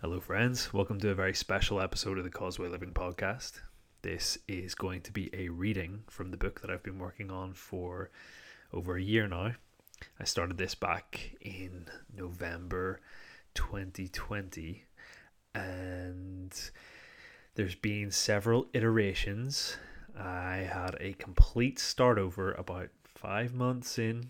Hello, friends. Welcome to a very special episode of the Causeway Living podcast. This is going to be a reading from the book that I've been working on for over a year now. I started this back in November 2020, and there's been several iterations. I had a complete start over about five months in,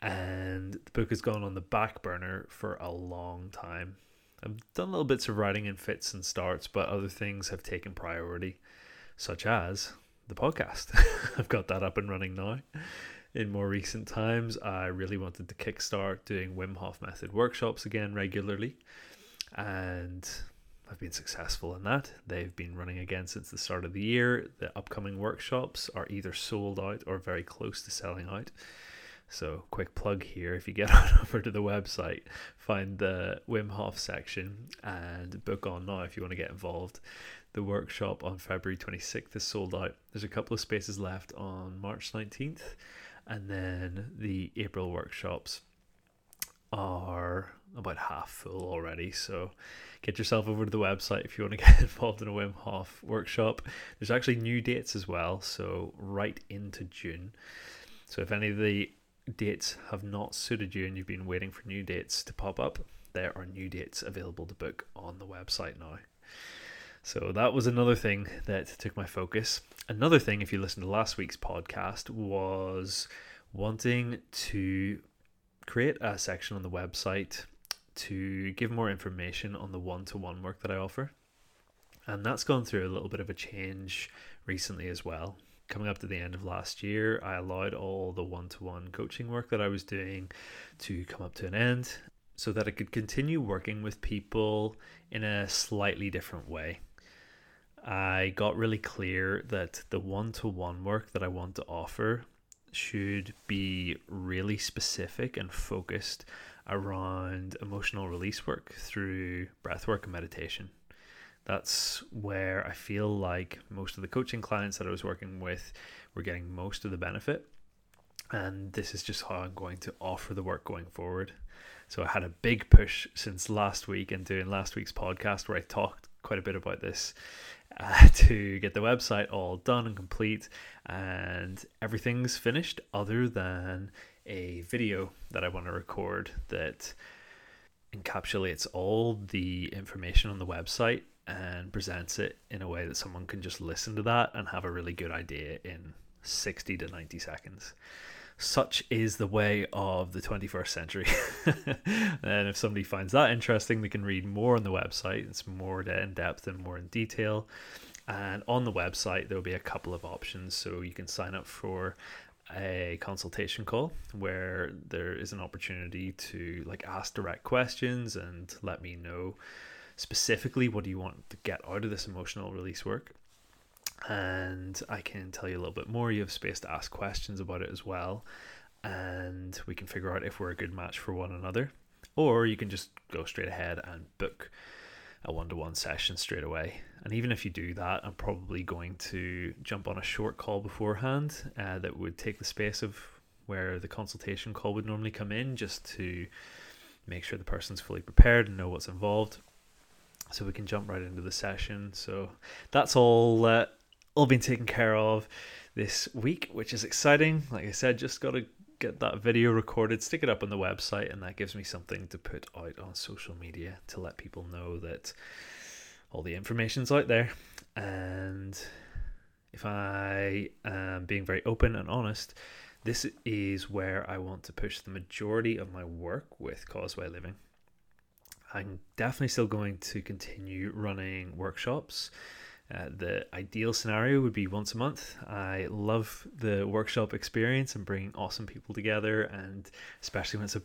and the book has gone on the back burner for a long time I've done little bits of writing in fits and starts, but other things have taken priority, such as the podcast. I've got that up and running now. In more recent times, I really wanted to kickstart doing Wim Hof method workshops again regularly, and I've been successful in that. They've been running again since the start of the year. The upcoming workshops are either sold out or very close to selling out. So, quick plug here if you get on over to the website, find the Wim Hof section and book on now if you want to get involved. The workshop on February 26th is sold out. There's a couple of spaces left on March 19th, and then the April workshops are about half full already. So, get yourself over to the website if you want to get involved in a Wim Hof workshop. There's actually new dates as well, so right into June. So, if any of the dates have not suited you and you've been waiting for new dates to pop up, there are new dates available to book on the website now. So that was another thing that took my focus. Another thing, if you listen to last week's podcast, was wanting to create a section on the website to give more information on the one to one work that I offer. And that's gone through a little bit of a change recently as well coming up to the end of last year, I allowed all the one to one coaching work that I was doing to come up to an end so that I could continue working with people in a slightly different way. I got really clear that the one to one work that I want to offer should be really specific and focused around emotional release work through breathwork and meditation that's where I feel like most of the coaching clients that I was working with were getting most of the benefit. And this is just how I'm going to offer the work going forward. So I had a big push since last week and doing last week's podcast where I talked quite a bit about this uh, to get the website all done and complete. And everything's finished other than a video that I want to record that encapsulates all the information on the website and presents it in a way that someone can just listen to that and have a really good idea in 60 to 90 seconds. Such is the way of the 21st century. and if somebody finds that interesting, they can read more on the website. It's more in depth and more in detail. And on the website, there'll be a couple of options. So you can sign up for a consultation call where there is an opportunity to like ask direct questions and let me know specifically what do you want to get out of this emotional release work and I can tell you a little bit more. You have space to ask questions about it as well, and we can figure out if we're a good match for one another. Or you can just go straight ahead and book a one to one session straight away. And even if you do that, I'm probably going to jump on a short call beforehand uh, that would take the space of where the consultation call would normally come in just to make sure the person's fully prepared and know what's involved so we can jump right into the session. So that's all uh, all been taken care of this week, which is exciting. Like I said, just got to get that video recorded, stick it up on the website, and that gives me something to put out on social media to let people know that all the information's out there. And if I am being very open and honest, this is where I want to push the majority of my work with Causeway Living. I'm definitely still going to continue running workshops. Uh, the ideal scenario would be once a month. I love the workshop experience and bringing awesome people together, and especially when it's a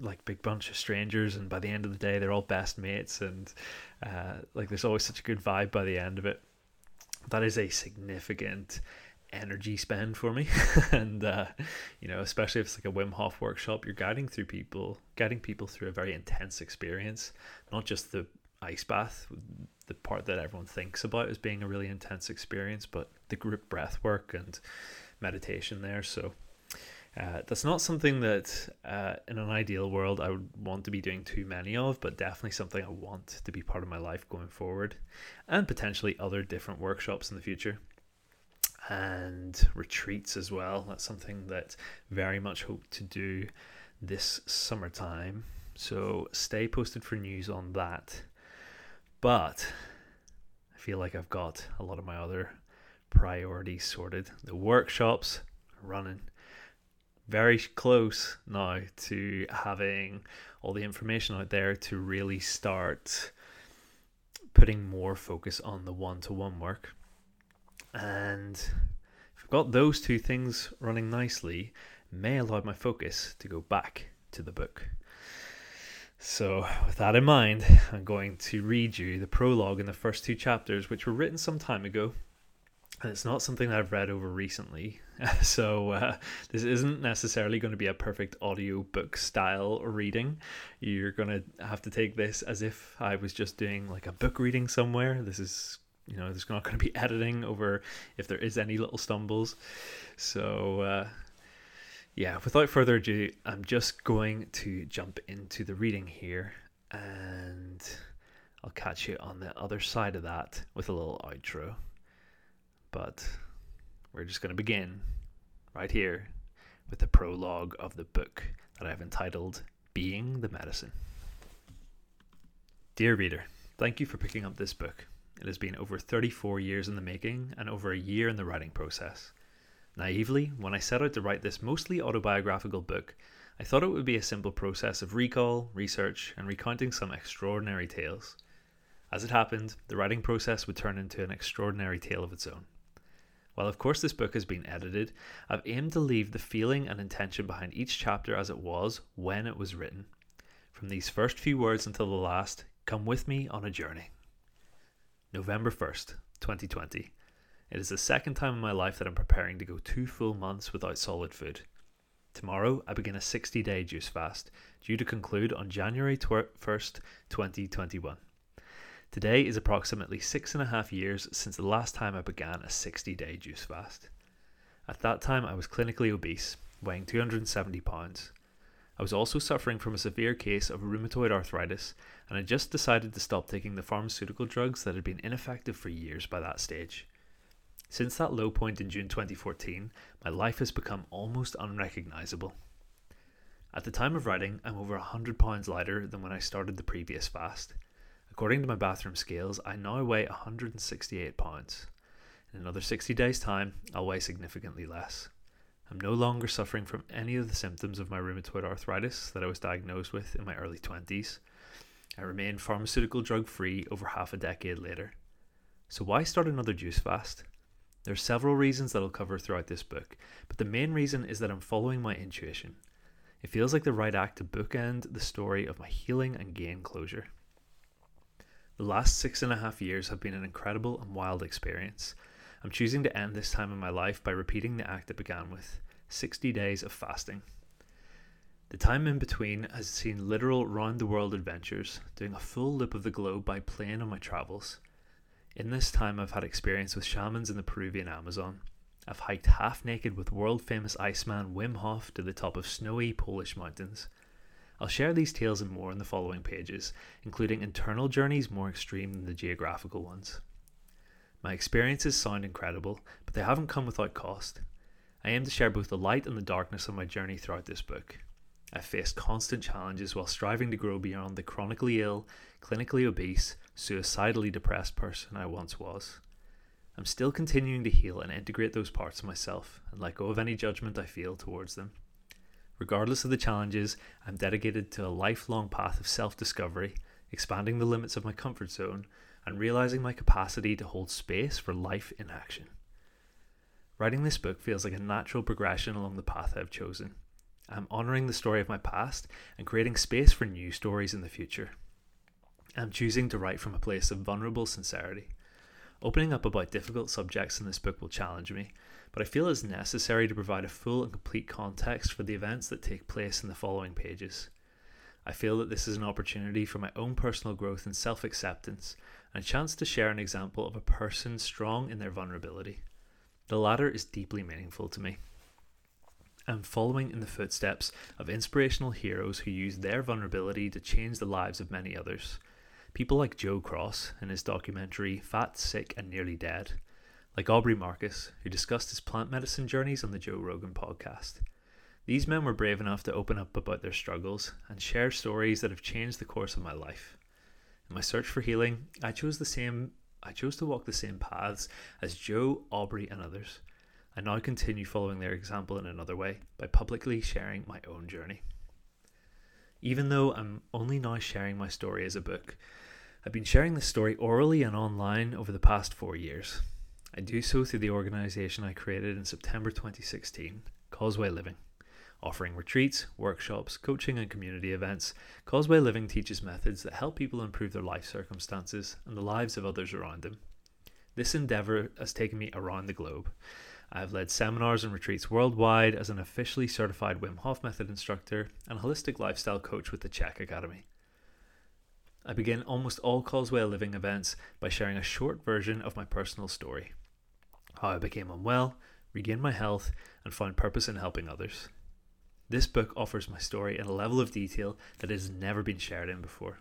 like big bunch of strangers, and by the end of the day, they're all best mates, and uh, like there's always such a good vibe by the end of it. That is a significant energy spend for me. And uh, you know especially if it's like a Wim Hof workshop you're guiding through people guiding people through a very intense experience not just the ice bath the part that everyone thinks about as being a really intense experience but the group breath work and meditation there. So Uh, that's not something that, uh, in an ideal world, I would want to be doing too many of, but definitely something I want to be part of my life going forward, and potentially other different workshops in the future and retreats as well. That's something that very much hope to do this summertime. So stay posted for news on that. But I feel like I've got a lot of my other priorities sorted. The workshops running very close now to having all the information out there to really start putting more focus on the one to one work. And if I've got those two things running nicely, may allow my focus to go back to the book. So, with that in mind, I'm going to read you the prologue in the first two chapters, which were written some time ago and it's not something that I've read over recently. So uh, this isn't necessarily going to be a perfect audio book style reading. You're going to have to take this as if I was just doing like a book reading somewhere. This is, you know, there's not going to be editing over if there is any little stumbles. So uh, yeah, without further ado, I'm just going to jump into the reading here and I'll catch you on the other side of that with a little outro. But we're just going to begin right here with the prologue of the book that I've entitled Being the Medicine. Dear reader, thank you for picking up this book. It has been over 34 years in the making and over a year in the writing process. Naively, when I set out to write this mostly autobiographical book, I thought it would be a simple process of recall, research, and recounting some extraordinary tales. As it happened, the writing process would turn into an extraordinary tale of its own. While, of course, this book has been edited, I've aimed to leave the feeling and intention behind each chapter as it was when it was written. From these first few words until the last, come with me on a journey. November 1st, 2020. It is the second time in my life that I'm preparing to go two full months without solid food. Tomorrow, I begin a 60 day juice fast, due to conclude on January 1st, 2021. Today is approximately six and a half years since the last time I began a 60 day juice fast. At that time, I was clinically obese, weighing 270 pounds. I was also suffering from a severe case of rheumatoid arthritis, and had just decided to stop taking the pharmaceutical drugs that had been ineffective for years by that stage. Since that low point in June 2014, my life has become almost unrecognizable. At the time of writing, I'm over 100 pounds lighter than when I started the previous fast. According to my bathroom scales, I now weigh 168 pounds. In another 60 days' time, I'll weigh significantly less. I'm no longer suffering from any of the symptoms of my rheumatoid arthritis that I was diagnosed with in my early 20s. I remain pharmaceutical drug free over half a decade later. So, why start another juice fast? There are several reasons that I'll cover throughout this book, but the main reason is that I'm following my intuition. It feels like the right act to bookend the story of my healing and gain closure. The last six and a half years have been an incredible and wild experience. I'm choosing to end this time in my life by repeating the act it began with 60 days of fasting. The time in between has seen literal round the world adventures, doing a full loop of the globe by plane on my travels. In this time, I've had experience with shamans in the Peruvian Amazon. I've hiked half naked with world famous Iceman Wim Hof to the top of snowy Polish mountains. I'll share these tales and more in the following pages, including internal journeys more extreme than the geographical ones. My experiences sound incredible, but they haven't come without cost. I aim to share both the light and the darkness of my journey throughout this book. I've faced constant challenges while striving to grow beyond the chronically ill, clinically obese, suicidally depressed person I once was. I'm still continuing to heal and integrate those parts of myself and let go of any judgment I feel towards them. Regardless of the challenges, I'm dedicated to a lifelong path of self discovery, expanding the limits of my comfort zone, and realizing my capacity to hold space for life in action. Writing this book feels like a natural progression along the path I've chosen. I'm honouring the story of my past and creating space for new stories in the future. I'm choosing to write from a place of vulnerable sincerity. Opening up about difficult subjects in this book will challenge me, but I feel it's necessary to provide a full and complete context for the events that take place in the following pages. I feel that this is an opportunity for my own personal growth and self acceptance, and a chance to share an example of a person strong in their vulnerability. The latter is deeply meaningful to me. I'm following in the footsteps of inspirational heroes who use their vulnerability to change the lives of many others. People like Joe Cross in his documentary Fat, Sick, and Nearly Dead, like Aubrey Marcus, who discussed his plant medicine journeys on the Joe Rogan podcast. These men were brave enough to open up about their struggles and share stories that have changed the course of my life. In my search for healing, I chose the same I chose to walk the same paths as Joe, Aubrey, and others. I now continue following their example in another way by publicly sharing my own journey. Even though I'm only now sharing my story as a book, I've been sharing this story orally and online over the past four years. I do so through the organisation I created in September 2016, Causeway Living. Offering retreats, workshops, coaching, and community events, Causeway Living teaches methods that help people improve their life circumstances and the lives of others around them. This endeavour has taken me around the globe. I have led seminars and retreats worldwide as an officially certified Wim Hof Method instructor and holistic lifestyle coach with the CHEK Academy. I begin almost all Causeway Living events by sharing a short version of my personal story how I became unwell, regained my health, and found purpose in helping others. This book offers my story in a level of detail that has never been shared in before.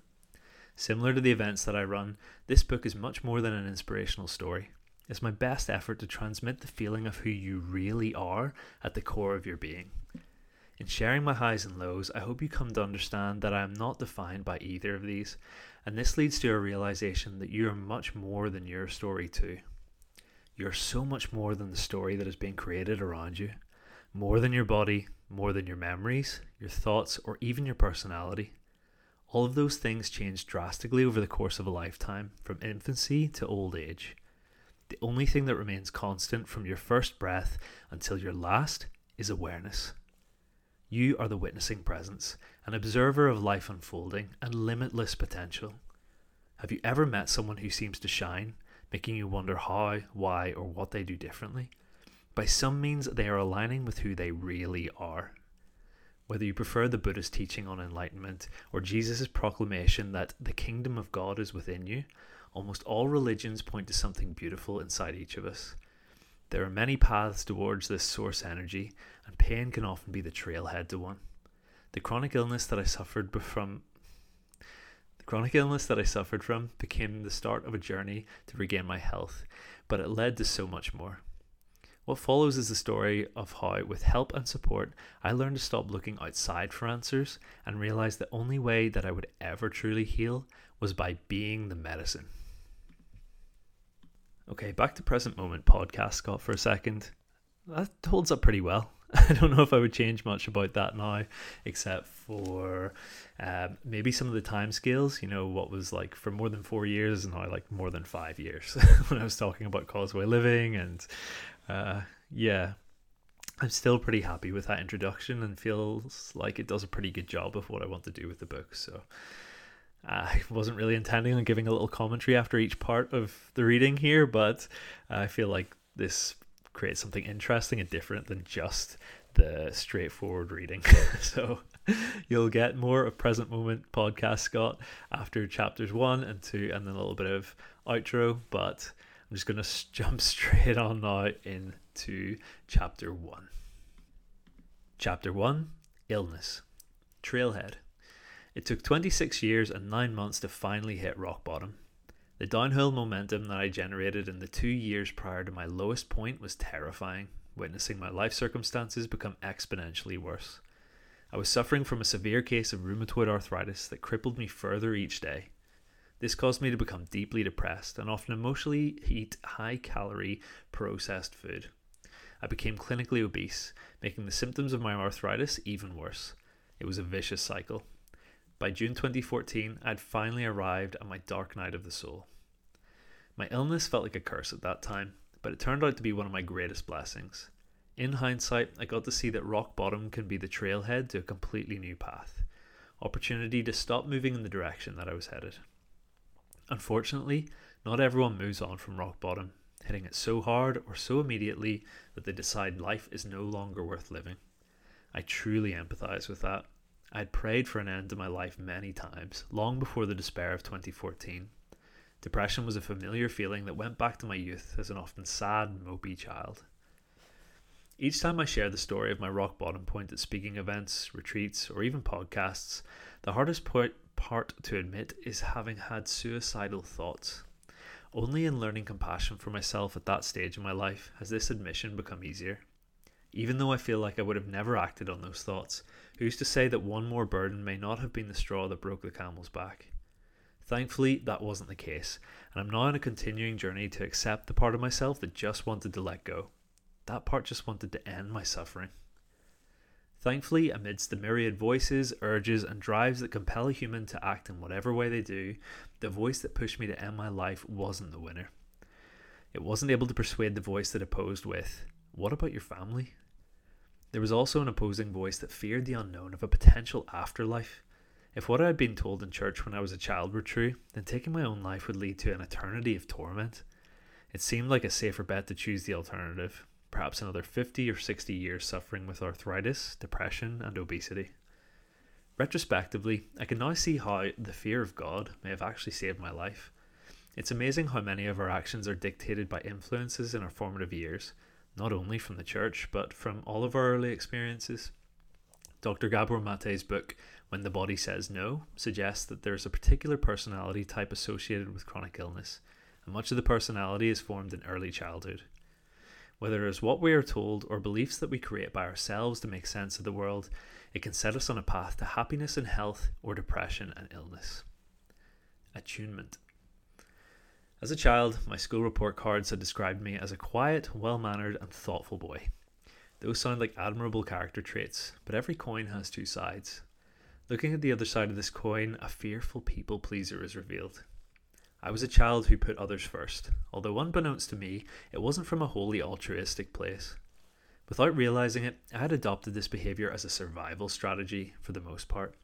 Similar to the events that I run, this book is much more than an inspirational story. It's my best effort to transmit the feeling of who you really are at the core of your being. In sharing my highs and lows, I hope you come to understand that I am not defined by either of these, and this leads to a realization that you are much more than your story, too. You're so much more than the story that is being created around you, more than your body, more than your memories, your thoughts, or even your personality. All of those things change drastically over the course of a lifetime, from infancy to old age. The only thing that remains constant from your first breath until your last is awareness. You are the witnessing presence, an observer of life unfolding and limitless potential. Have you ever met someone who seems to shine, making you wonder how, why, or what they do differently? By some means, they are aligning with who they really are. Whether you prefer the Buddhist teaching on enlightenment or Jesus' proclamation that the kingdom of God is within you, almost all religions point to something beautiful inside each of us. There are many paths towards this source energy, and pain can often be the trailhead to one. The chronic illness that I suffered from the chronic illness that I suffered from became the start of a journey to regain my health, but it led to so much more. What follows is the story of how, with help and support, I learned to stop looking outside for answers and realize the only way that I would ever truly heal was by being the medicine. Okay, back to present moment podcast, Scott, for a second. That holds up pretty well. I don't know if I would change much about that now, except for um, maybe some of the time scales. You know, what was like for more than four years and now like more than five years when I was talking about Causeway Living and uh, yeah, I'm still pretty happy with that introduction and feels like it does a pretty good job of what I want to do with the book. So I wasn't really intending on giving a little commentary after each part of the reading here, but I feel like this creates something interesting and different than just the straightforward reading. so you'll get more of present moment podcast Scott after chapters one and two, and then a little bit of outro. But I'm just going to jump straight on now into chapter 1. Chapter 1 Illness Trailhead. It took 26 years and 9 months to finally hit rock bottom. The downhill momentum that I generated in the two years prior to my lowest point was terrifying, witnessing my life circumstances become exponentially worse. I was suffering from a severe case of rheumatoid arthritis that crippled me further each day. This caused me to become deeply depressed and often emotionally eat high calorie processed food. I became clinically obese, making the symptoms of my arthritis even worse. It was a vicious cycle. By June 2014, I had finally arrived at my dark night of the soul. My illness felt like a curse at that time, but it turned out to be one of my greatest blessings. In hindsight, I got to see that rock bottom can be the trailhead to a completely new path. Opportunity to stop moving in the direction that I was headed. Unfortunately, not everyone moves on from rock bottom, hitting it so hard or so immediately that they decide life is no longer worth living. I truly empathize with that. I had prayed for an end to my life many times, long before the despair of 2014. Depression was a familiar feeling that went back to my youth as an often sad, mopey child. Each time I share the story of my rock bottom point at speaking events, retreats, or even podcasts, the hardest part, part to admit is having had suicidal thoughts. Only in learning compassion for myself at that stage in my life has this admission become easier. Even though I feel like I would have never acted on those thoughts, who's to say that one more burden may not have been the straw that broke the camel's back? Thankfully, that wasn't the case, and I'm now on a continuing journey to accept the part of myself that just wanted to let go. That part just wanted to end my suffering. Thankfully, amidst the myriad voices, urges, and drives that compel a human to act in whatever way they do, the voice that pushed me to end my life wasn't the winner. It wasn't able to persuade the voice that opposed with, What about your family? There was also an opposing voice that feared the unknown of a potential afterlife. If what I had been told in church when I was a child were true, then taking my own life would lead to an eternity of torment. It seemed like a safer bet to choose the alternative, perhaps another 50 or 60 years suffering with arthritis, depression, and obesity. Retrospectively, I can now see how the fear of God may have actually saved my life. It's amazing how many of our actions are dictated by influences in our formative years, not only from the church, but from all of our early experiences. Dr. Gabor Mate's book, When the Body Says No, suggests that there's a particular personality type associated with chronic illness, and much of the personality is formed in early childhood. Whether it is what we are told or beliefs that we create by ourselves to make sense of the world, it can set us on a path to happiness and health or depression and illness. Attunement. As a child, my school report cards had described me as a quiet, well mannered, and thoughtful boy. Those sound like admirable character traits, but every coin has two sides. Looking at the other side of this coin, a fearful people pleaser is revealed. I was a child who put others first, although unbeknownst to me, it wasn't from a wholly altruistic place. Without realizing it, I had adopted this behavior as a survival strategy for the most part.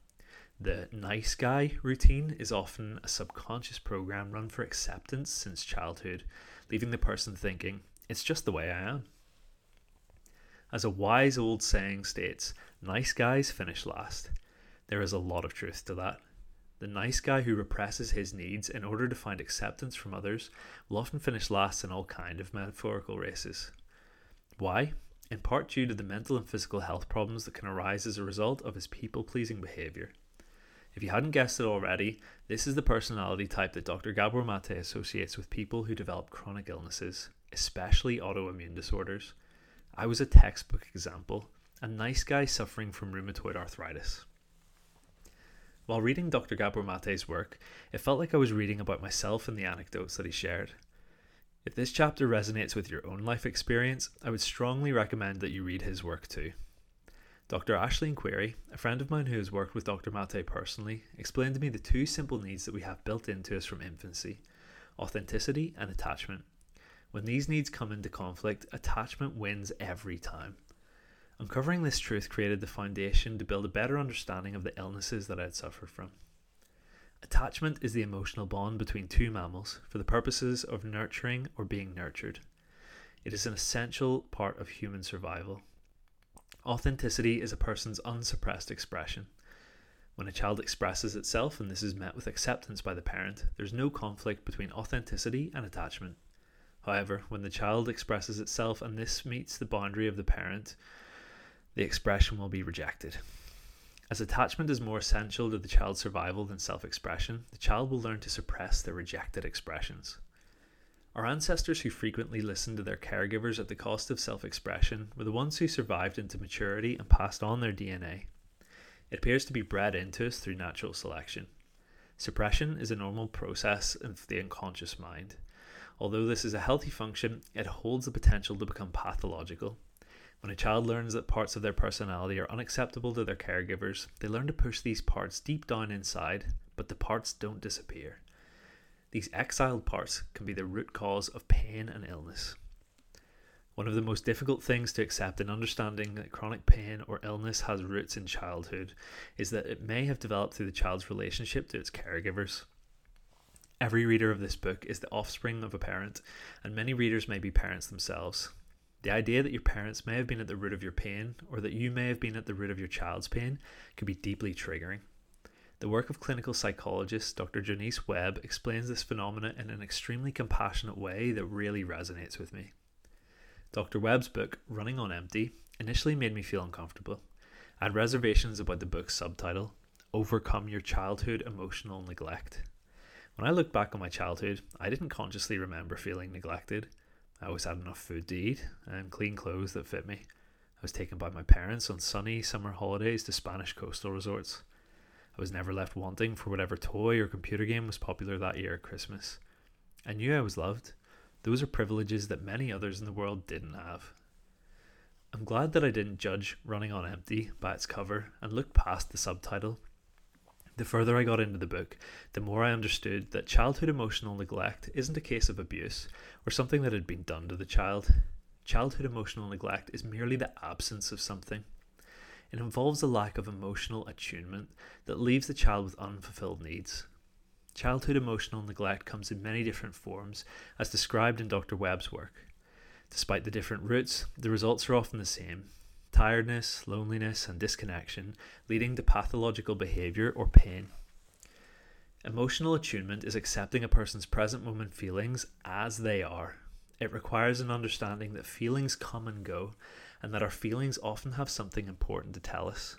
The nice guy routine is often a subconscious program run for acceptance since childhood, leaving the person thinking, it's just the way I am. As a wise old saying states, nice guys finish last. There is a lot of truth to that. The nice guy who represses his needs in order to find acceptance from others will often finish last in all kind of metaphorical races. Why? In part due to the mental and physical health problems that can arise as a result of his people pleasing behavior. If you hadn't guessed it already, this is the personality type that Dr. Gabor Mate associates with people who develop chronic illnesses, especially autoimmune disorders. I was a textbook example, a nice guy suffering from rheumatoid arthritis. While reading Dr. Gabor Mate's work, it felt like I was reading about myself and the anecdotes that he shared. If this chapter resonates with your own life experience, I would strongly recommend that you read his work too. Dr. Ashleen Query, a friend of mine who has worked with Dr. Mate personally, explained to me the two simple needs that we have built into us from infancy authenticity and attachment. When these needs come into conflict, attachment wins every time. Uncovering this truth created the foundation to build a better understanding of the illnesses that I had suffered from. Attachment is the emotional bond between two mammals for the purposes of nurturing or being nurtured. It is an essential part of human survival. Authenticity is a person's unsuppressed expression. When a child expresses itself and this is met with acceptance by the parent, there's no conflict between authenticity and attachment. However, when the child expresses itself and this meets the boundary of the parent, the expression will be rejected. As attachment is more essential to the child's survival than self expression, the child will learn to suppress their rejected expressions. Our ancestors who frequently listened to their caregivers at the cost of self expression were the ones who survived into maturity and passed on their DNA. It appears to be bred into us through natural selection. Suppression is a normal process of the unconscious mind. Although this is a healthy function, it holds the potential to become pathological when a child learns that parts of their personality are unacceptable to their caregivers, they learn to push these parts deep down inside, but the parts don't disappear. These exiled parts can be the root cause of pain and illness. One of the most difficult things to accept in understanding that chronic pain or illness has roots in childhood is that it may have developed through the child's relationship to its caregivers. Every reader of this book is the offspring of a parent, and many readers may be parents themselves. The idea that your parents may have been at the root of your pain, or that you may have been at the root of your child's pain, can be deeply triggering. The work of clinical psychologist Dr. Jonice Webb explains this phenomenon in an extremely compassionate way that really resonates with me. Dr. Webb's book, Running on Empty, initially made me feel uncomfortable. I had reservations about the book's subtitle, Overcome Your Childhood Emotional Neglect. When I look back on my childhood, I didn't consciously remember feeling neglected. I always had enough food to eat and clean clothes that fit me. I was taken by my parents on sunny summer holidays to Spanish coastal resorts. I was never left wanting for whatever toy or computer game was popular that year at Christmas. I knew I was loved. Those are privileges that many others in the world didn't have. I'm glad that I didn't judge Running on Empty by its cover and look past the subtitle. The further I got into the book, the more I understood that childhood emotional neglect isn't a case of abuse or something that had been done to the child. Childhood emotional neglect is merely the absence of something. It involves a lack of emotional attunement that leaves the child with unfulfilled needs. Childhood emotional neglect comes in many different forms, as described in Dr. Webb's work. Despite the different roots, the results are often the same tiredness, loneliness, and disconnection, leading to pathological behavior or pain. Emotional attunement is accepting a person's present moment feelings as they are. It requires an understanding that feelings come and go, and that our feelings often have something important to tell us.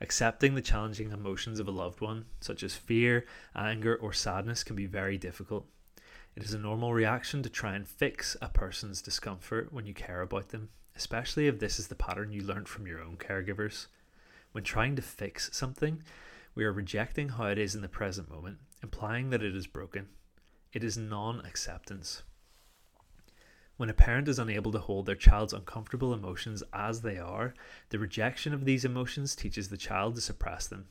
Accepting the challenging emotions of a loved one, such as fear, anger, or sadness, can be very difficult. It is a normal reaction to try and fix a person's discomfort when you care about them, especially if this is the pattern you learned from your own caregivers. When trying to fix something, we are rejecting how it is in the present moment, implying that it is broken. It is non acceptance. When a parent is unable to hold their child's uncomfortable emotions as they are, the rejection of these emotions teaches the child to suppress them.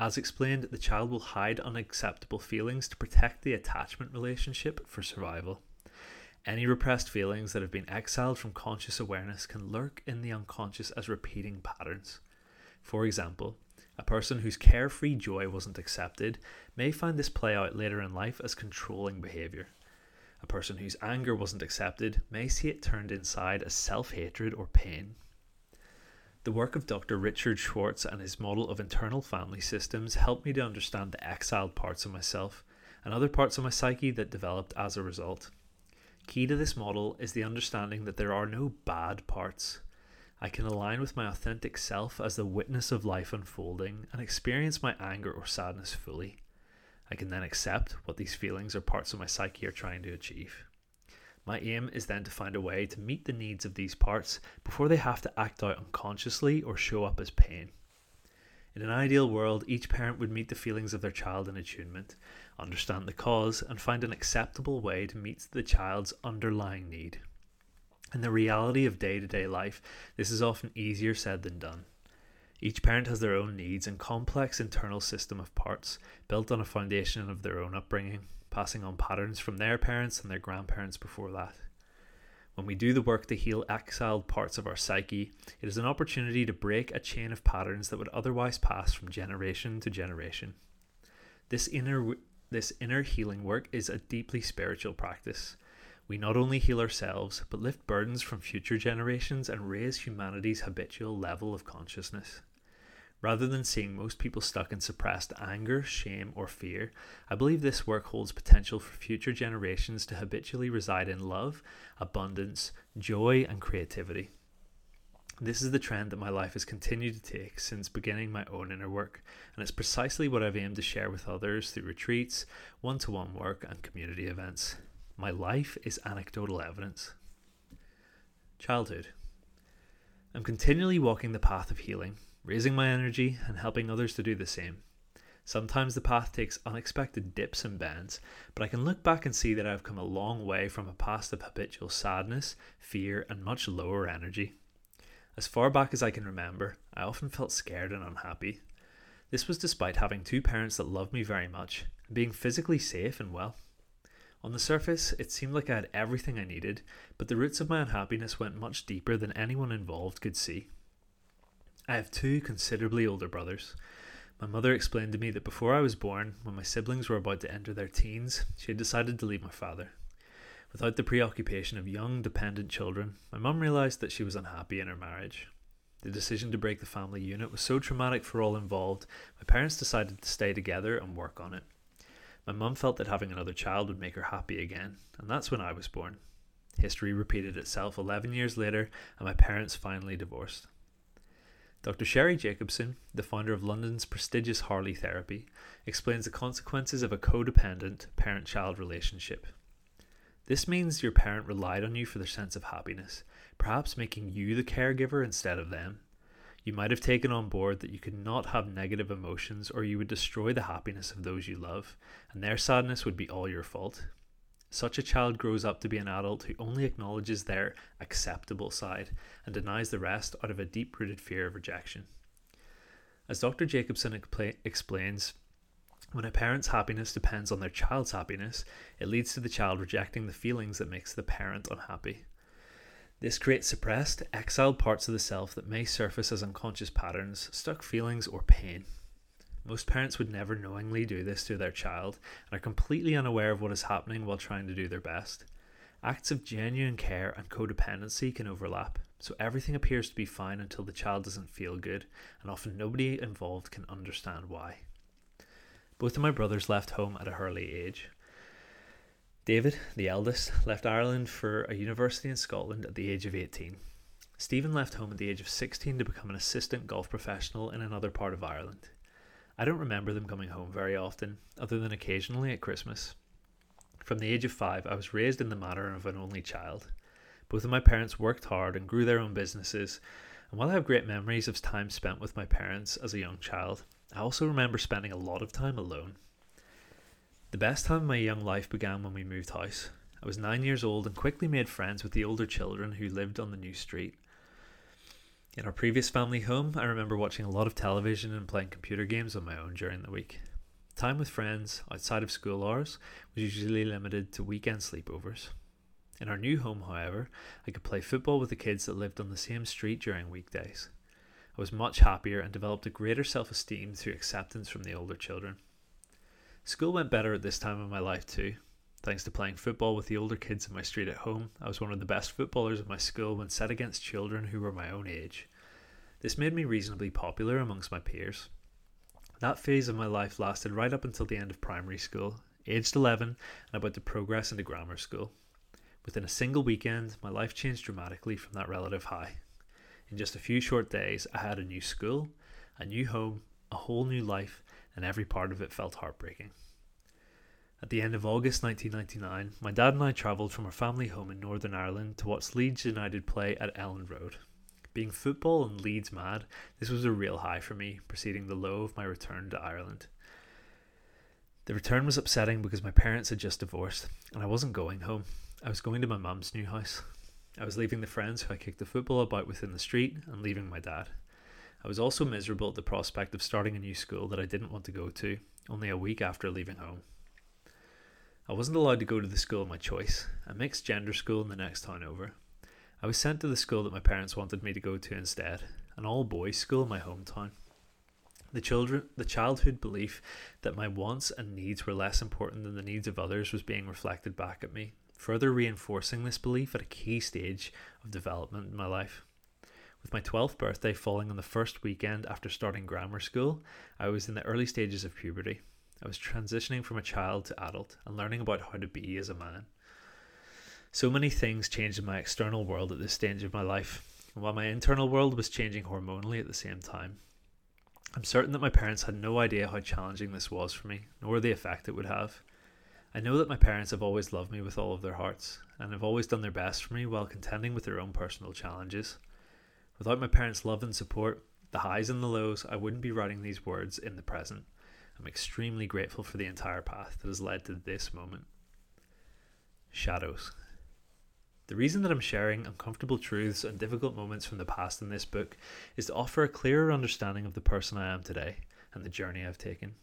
As explained, the child will hide unacceptable feelings to protect the attachment relationship for survival. Any repressed feelings that have been exiled from conscious awareness can lurk in the unconscious as repeating patterns. For example, a person whose carefree joy wasn't accepted may find this play out later in life as controlling behaviour. A person whose anger wasn't accepted may see it turned inside as self hatred or pain. The work of Dr. Richard Schwartz and his model of internal family systems helped me to understand the exiled parts of myself and other parts of my psyche that developed as a result. Key to this model is the understanding that there are no bad parts. I can align with my authentic self as the witness of life unfolding and experience my anger or sadness fully. I can then accept what these feelings or parts of my psyche are trying to achieve. My aim is then to find a way to meet the needs of these parts before they have to act out unconsciously or show up as pain. In an ideal world, each parent would meet the feelings of their child in attunement, understand the cause, and find an acceptable way to meet the child's underlying need. In the reality of day to day life, this is often easier said than done. Each parent has their own needs and complex internal system of parts built on a foundation of their own upbringing, passing on patterns from their parents and their grandparents before that. When we do the work to heal exiled parts of our psyche, it is an opportunity to break a chain of patterns that would otherwise pass from generation to generation. This inner this inner healing work is a deeply spiritual practice. We not only heal ourselves, but lift burdens from future generations and raise humanity's habitual level of consciousness. Rather than seeing most people stuck in suppressed anger, shame, or fear, I believe this work holds potential for future generations to habitually reside in love, abundance, joy, and creativity. This is the trend that my life has continued to take since beginning my own inner work, and it's precisely what I've aimed to share with others through retreats, one to one work, and community events. My life is anecdotal evidence. Childhood. I'm continually walking the path of healing, raising my energy, and helping others to do the same. Sometimes the path takes unexpected dips and bends, but I can look back and see that I've come a long way from a past of habitual sadness, fear, and much lower energy. As far back as I can remember, I often felt scared and unhappy. This was despite having two parents that loved me very much and being physically safe and well. On the surface, it seemed like I had everything I needed, but the roots of my unhappiness went much deeper than anyone involved could see. I have two considerably older brothers. My mother explained to me that before I was born, when my siblings were about to enter their teens, she had decided to leave my father. Without the preoccupation of young, dependent children, my mum realised that she was unhappy in her marriage. The decision to break the family unit was so traumatic for all involved, my parents decided to stay together and work on it. My mum felt that having another child would make her happy again, and that's when I was born. History repeated itself 11 years later, and my parents finally divorced. Dr. Sheri Jacobson, the founder of London's prestigious Harley Therapy, explains the consequences of a codependent parent child relationship. This means your parent relied on you for their sense of happiness, perhaps making you the caregiver instead of them. You might have taken on board that you could not have negative emotions or you would destroy the happiness of those you love, and their sadness would be all your fault. Such a child grows up to be an adult who only acknowledges their acceptable side and denies the rest out of a deep rooted fear of rejection. As Dr. Jacobson expla- explains, when a parent's happiness depends on their child's happiness, it leads to the child rejecting the feelings that makes the parent unhappy. This creates suppressed, exiled parts of the self that may surface as unconscious patterns, stuck feelings, or pain. Most parents would never knowingly do this to their child and are completely unaware of what is happening while trying to do their best. Acts of genuine care and codependency can overlap, so everything appears to be fine until the child doesn't feel good, and often nobody involved can understand why. Both of my brothers left home at a early age. David, the eldest, left Ireland for a university in Scotland at the age of 18. Stephen left home at the age of 16 to become an assistant golf professional in another part of Ireland. I don't remember them coming home very often, other than occasionally at Christmas. From the age of five, I was raised in the manner of an only child. Both of my parents worked hard and grew their own businesses, and while I have great memories of time spent with my parents as a young child, I also remember spending a lot of time alone. The best time of my young life began when we moved house. I was nine years old and quickly made friends with the older children who lived on the new street. In our previous family home, I remember watching a lot of television and playing computer games on my own during the week. Time with friends outside of school hours was usually limited to weekend sleepovers. In our new home, however, I could play football with the kids that lived on the same street during weekdays. I was much happier and developed a greater self esteem through acceptance from the older children. School went better at this time of my life too. Thanks to playing football with the older kids in my street at home, I was one of the best footballers in my school when set against children who were my own age. This made me reasonably popular amongst my peers. That phase of my life lasted right up until the end of primary school, aged 11 and about to progress into grammar school. Within a single weekend, my life changed dramatically from that relative high. In just a few short days, I had a new school, a new home, a whole new life, and every part of it felt heartbreaking. At the end of August 1999, my dad and I travelled from our family home in Northern Ireland to watch Leeds United play at Elland Road. Being football and Leeds mad, this was a real high for me, preceding the low of my return to Ireland. The return was upsetting because my parents had just divorced, and I wasn't going home. I was going to my mum's new house. I was leaving the friends who I kicked the football about with in the street and leaving my dad. I was also miserable at the prospect of starting a new school that I didn't want to go to, only a week after leaving home. I wasn't allowed to go to the school of my choice, a mixed gender school in the next town over. I was sent to the school that my parents wanted me to go to instead, an all boys school in my hometown. The children the childhood belief that my wants and needs were less important than the needs of others was being reflected back at me, further reinforcing this belief at a key stage of development in my life. With my 12th birthday falling on the first weekend after starting grammar school, I was in the early stages of puberty. I was transitioning from a child to adult and learning about how to be as a man. So many things changed in my external world at this stage of my life, while my internal world was changing hormonally at the same time. I'm certain that my parents had no idea how challenging this was for me, nor the effect it would have. I know that my parents have always loved me with all of their hearts, and have always done their best for me while contending with their own personal challenges. Without my parents' love and support, the highs and the lows, I wouldn't be writing these words in the present. I'm extremely grateful for the entire path that has led to this moment. Shadows. The reason that I'm sharing uncomfortable truths and difficult moments from the past in this book is to offer a clearer understanding of the person I am today and the journey I've taken.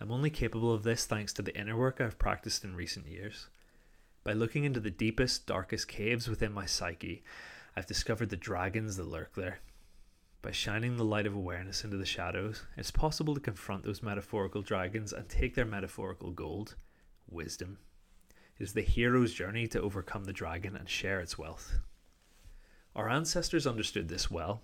I'm only capable of this thanks to the inner work I've practiced in recent years. By looking into the deepest, darkest caves within my psyche, I've discovered the dragons that lurk there by shining the light of awareness into the shadows, it's possible to confront those metaphorical dragons and take their metaphorical gold wisdom. It is the hero's journey to overcome the dragon and share its wealth. Our ancestors understood this well.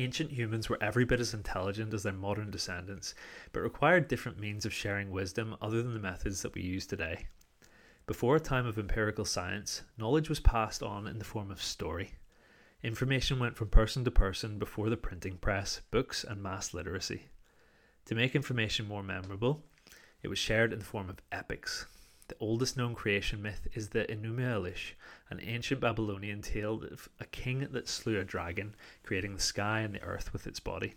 Ancient humans were every bit as intelligent as their modern descendants, but required different means of sharing wisdom other than the methods that we use today. Before a time of empirical science, knowledge was passed on in the form of story. Information went from person to person before the printing press, books, and mass literacy. To make information more memorable, it was shared in the form of epics. The oldest known creation myth is the Enuma Elish, an ancient Babylonian tale of a king that slew a dragon, creating the sky and the earth with its body.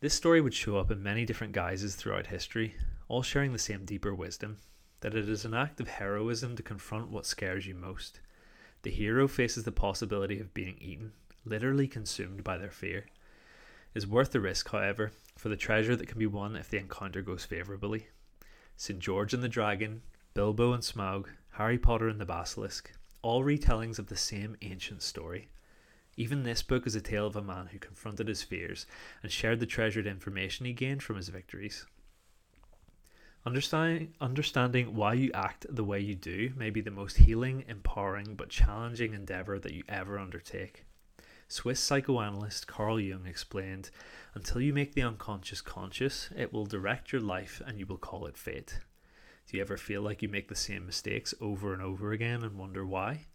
This story would show up in many different guises throughout history, all sharing the same deeper wisdom that it is an act of heroism to confront what scares you most. The hero faces the possibility of being eaten, literally consumed by their fear. It is worth the risk, however, for the treasure that can be won if the encounter goes favourably. St. George and the Dragon, Bilbo and Smaug, Harry Potter and the Basilisk, all retellings of the same ancient story. Even this book is a tale of a man who confronted his fears and shared the treasured information he gained from his victories. Understanding, why you act the way you do may be the most healing, empowering, but challenging endeavor that you ever undertake. Swiss psychoanalyst Carl Jung explained Until you make the unconscious conscious, it will direct your life and you will call it fate. Do you ever feel like you make the same mistakes over and over again and wonder why?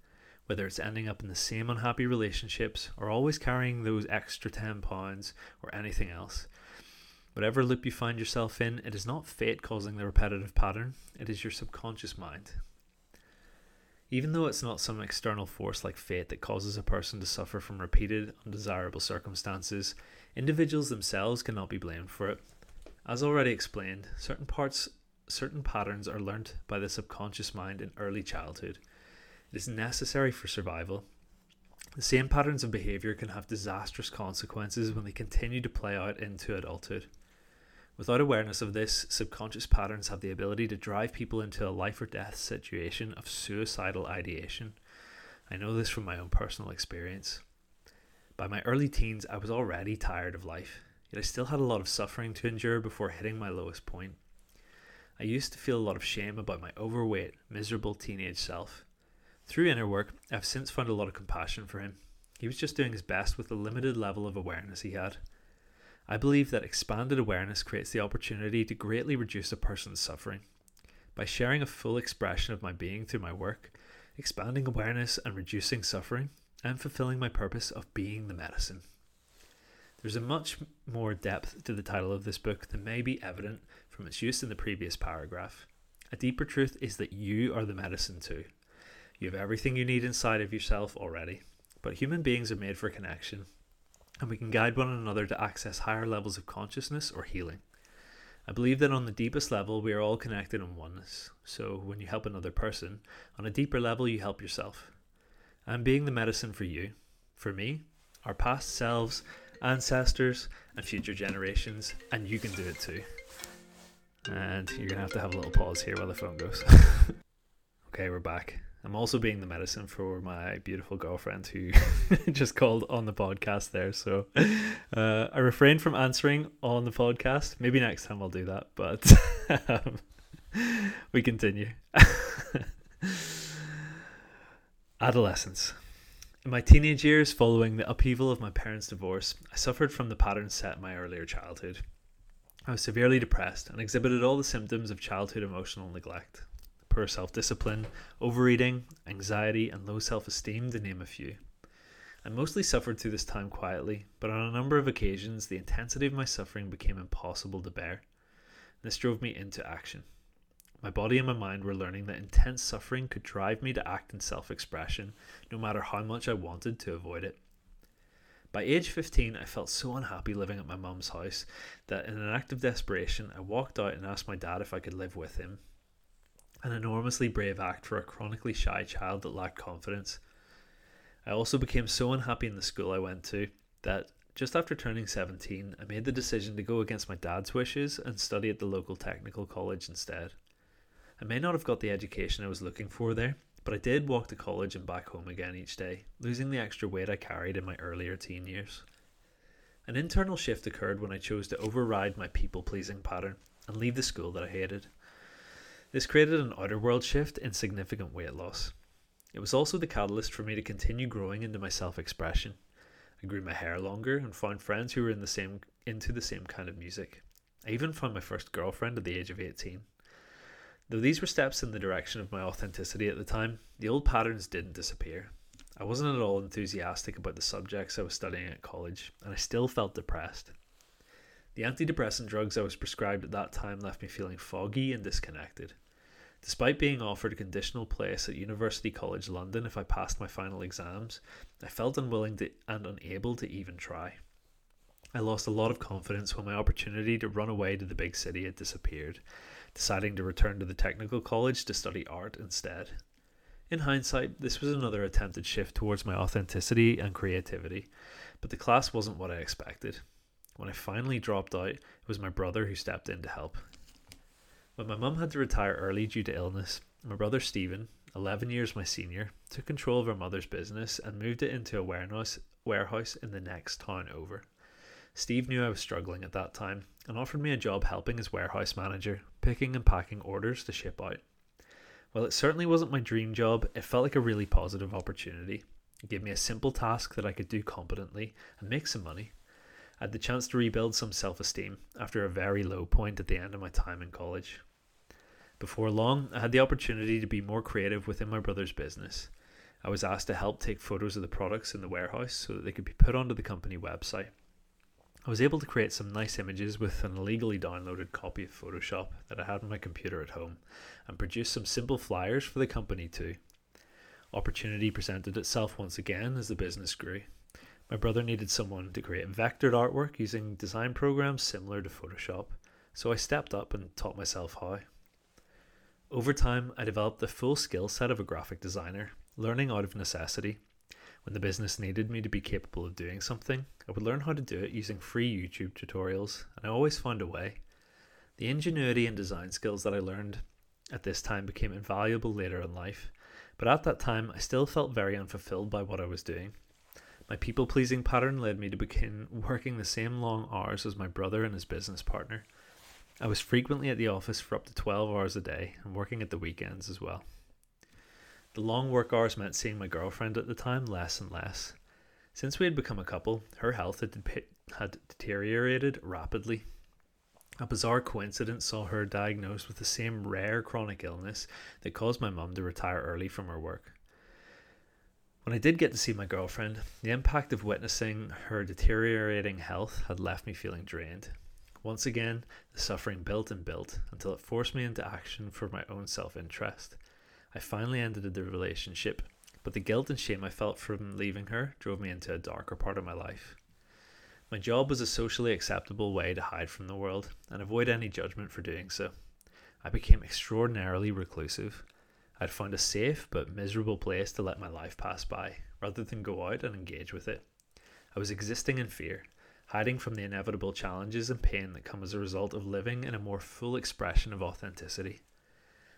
Whether it's ending up in the same unhappy relationships or always carrying those extra 10 pounds or anything else. Whatever loop you find yourself in, it is not fate causing the repetitive pattern, it is your subconscious mind. Even though it's not some external force like fate that causes a person to suffer from repeated undesirable circumstances, individuals themselves cannot be blamed for it. As already explained, certain parts certain patterns are learnt by the subconscious mind in early childhood. It is necessary for survival. The same patterns of behavior can have disastrous consequences when they continue to play out into adulthood. Without awareness of this, subconscious patterns have the ability to drive people into a life or death situation of suicidal ideation. I know this from my own personal experience. By my early teens, I was already tired of life, yet I still had a lot of suffering to endure before hitting my lowest point. I used to feel a lot of shame about my overweight, miserable teenage self. Through inner work, I've since found a lot of compassion for him. He was just doing his best with the limited level of awareness he had. I believe that expanded awareness creates the opportunity to greatly reduce a person's suffering. By sharing a full expression of my being through my work, expanding awareness and reducing suffering, I am fulfilling my purpose of being the medicine. There's a much more depth to the title of this book than may be evident from its use in the previous paragraph. A deeper truth is that you are the medicine too. You have everything you need inside of yourself already, but human beings are made for connection, and we can guide one another to access higher levels of consciousness or healing. I believe that on the deepest level, we are all connected in oneness. So when you help another person, on a deeper level, you help yourself. I'm being the medicine for you, for me, our past selves, ancestors, and future generations, and you can do it too. And you're gonna have to have a little pause here while the phone goes. okay, we're back. I'm also being the medicine for my beautiful girlfriend who just called on the podcast there. So uh, I refrain from answering on the podcast. Maybe next time I'll do that, but um, we continue. Adolescence. In my teenage years, following the upheaval of my parents' divorce, I suffered from the patterns set in my earlier childhood. I was severely depressed and exhibited all the symptoms of childhood emotional neglect poor self discipline, overeating, anxiety, and low self esteem, to name a few. I mostly suffered through this time quietly, but on a number of occasions the intensity of my suffering became impossible to bear. This drove me into action. My body and my mind were learning that intense suffering could drive me to act in self expression, no matter how much I wanted to avoid it. By age 15, I felt so unhappy living at my mum's house that in an act of desperation, I walked out and asked my dad if I could live with him an enormously brave act for a chronically shy child that lacked confidence. I also became so unhappy in the school I went to that just after turning 17, I made the decision to go against my dad's wishes and study at the local technical college instead. I may not have got the education I was looking for there, but I did walk to college and back home again each day, losing the extra weight I carried in my earlier teen years. An internal shift occurred when I chose to override my people pleasing pattern and leave the school that I hated. This created an outer world shift in significant weight loss. It was also the catalyst for me to continue growing into my self expression. I grew my hair longer and found friends who were in the same into the same kind of music. I even found my first girlfriend at the age of 18. Though these were steps in the direction of my authenticity at the time, the old patterns didn't disappear. I wasn't at all enthusiastic about the subjects I was studying at college, and I still felt depressed. The antidepressant drugs I was prescribed at that time left me feeling foggy and disconnected. Despite being offered a conditional place at University College London if I passed my final exams, I felt unwilling to, and unable to even try. I lost a lot of confidence when my opportunity to run away to the big city had disappeared, deciding to return to the technical college to study art instead. In hindsight, this was another attempted shift towards my authenticity and creativity, but the class wasn't what I expected. When I finally dropped out, it was my brother who stepped in to help. When my mum had to retire early due to illness, my brother Stephen, 11 years my senior, took control of our mother's business and moved it into a warehouse, warehouse in the next town over. Steve knew I was struggling at that time and offered me a job helping as warehouse manager, picking and packing orders to ship out. While it certainly wasn't my dream job, it felt like a really positive opportunity. It gave me a simple task that I could do competently and make some money. I had the chance to rebuild some self esteem after a very low point at the end of my time in college. Before long, I had the opportunity to be more creative within my brother's business. I was asked to help take photos of the products in the warehouse so that they could be put onto the company website. I was able to create some nice images with an illegally downloaded copy of Photoshop that I had on my computer at home and produce some simple flyers for the company too. Opportunity presented itself once again as the business grew. My brother needed someone to create vectored artwork using design programs similar to Photoshop, so I stepped up and taught myself how. Over time, I developed the full skill set of a graphic designer, learning out of necessity when the business needed me to be capable of doing something, I would learn how to do it using free YouTube tutorials, and I always found a way. The ingenuity and design skills that I learned at this time became invaluable later in life, but at that time I still felt very unfulfilled by what I was doing. My people pleasing pattern led me to begin working the same long hours as my brother and his business partner. I was frequently at the office for up to 12 hours a day and working at the weekends as well. The long work hours meant seeing my girlfriend at the time less and less. Since we had become a couple, her health had, had deteriorated rapidly. A bizarre coincidence saw her diagnosed with the same rare chronic illness that caused my mum to retire early from her work. When I did get to see my girlfriend, the impact of witnessing her deteriorating health had left me feeling drained. Once again, the suffering built and built until it forced me into action for my own self interest. I finally ended the relationship, but the guilt and shame I felt from leaving her drove me into a darker part of my life. My job was a socially acceptable way to hide from the world and avoid any judgment for doing so. I became extraordinarily reclusive. I'd found a safe but miserable place to let my life pass by, rather than go out and engage with it. I was existing in fear, hiding from the inevitable challenges and pain that come as a result of living in a more full expression of authenticity.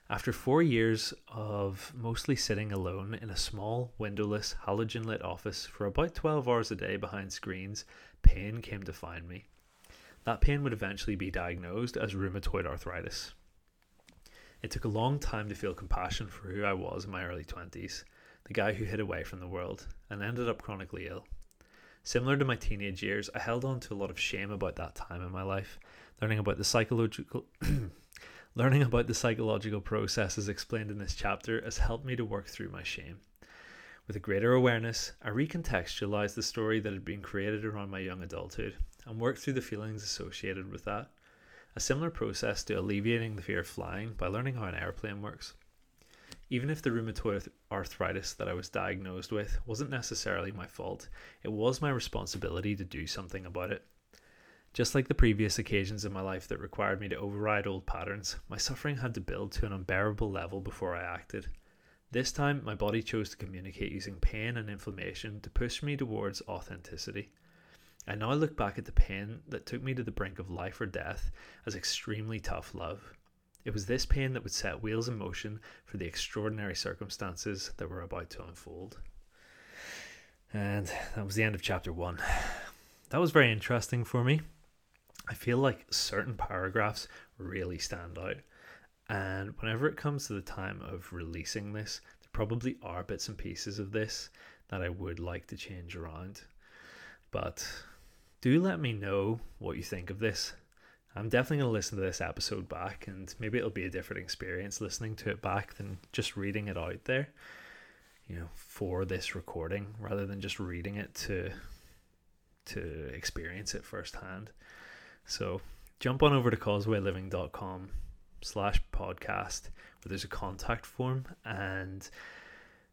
After four years of mostly sitting alone in a small, windowless, halogen lit office for about 12 hours a day behind screens, pain came to find me. That pain would eventually be diagnosed as rheumatoid arthritis. It took a long time to feel compassion for who I was in my early 20s, the guy who hid away from the world, and ended up chronically ill. Similar to my teenage years, I held on to a lot of shame about that time in my life, learning about the psychological Learning about the psychological processes explained in this chapter has helped me to work through my shame. With a greater awareness, I recontextualized the story that had been created around my young adulthood and worked through the feelings associated with that. A similar process to alleviating the fear of flying by learning how an airplane works. Even if the rheumatoid arthritis that I was diagnosed with wasn't necessarily my fault, it was my responsibility to do something about it. Just like the previous occasions in my life that required me to override old patterns, my suffering had to build to an unbearable level before I acted. This time, my body chose to communicate using pain and inflammation to push me towards authenticity. I now look back at the pain that took me to the brink of life or death as extremely tough love. It was this pain that would set wheels in motion for the extraordinary circumstances that were about to unfold. And that was the end of chapter one. That was very interesting for me. I feel like certain paragraphs really stand out. And whenever it comes to the time of releasing this, there probably are bits and pieces of this that I would like to change around. But do let me know what you think of this. I'm definitely going to listen to this episode back, and maybe it'll be a different experience listening to it back than just reading it out there, you know, for this recording rather than just reading it to to experience it firsthand. So jump on over to causewayliving.com slash podcast where there's a contact form and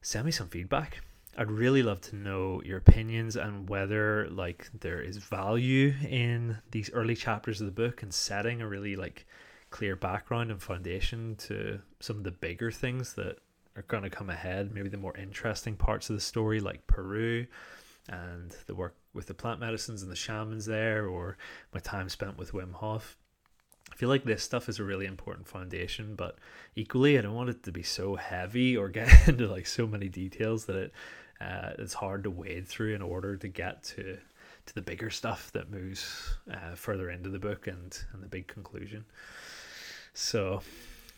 send me some feedback I'd really love to know your opinions and whether like there is value in these early chapters of the book and setting a really like clear background and foundation to some of the bigger things that are going to come ahead, maybe the more interesting parts of the story like Peru and the work with the plant medicines and the shamans there or my time spent with Wim Hof. I feel like this stuff is a really important foundation, but equally, I don't want it to be so heavy or get into like so many details that it uh, it's hard to wade through in order to get to to the bigger stuff that moves uh, further into the book and and the big conclusion. So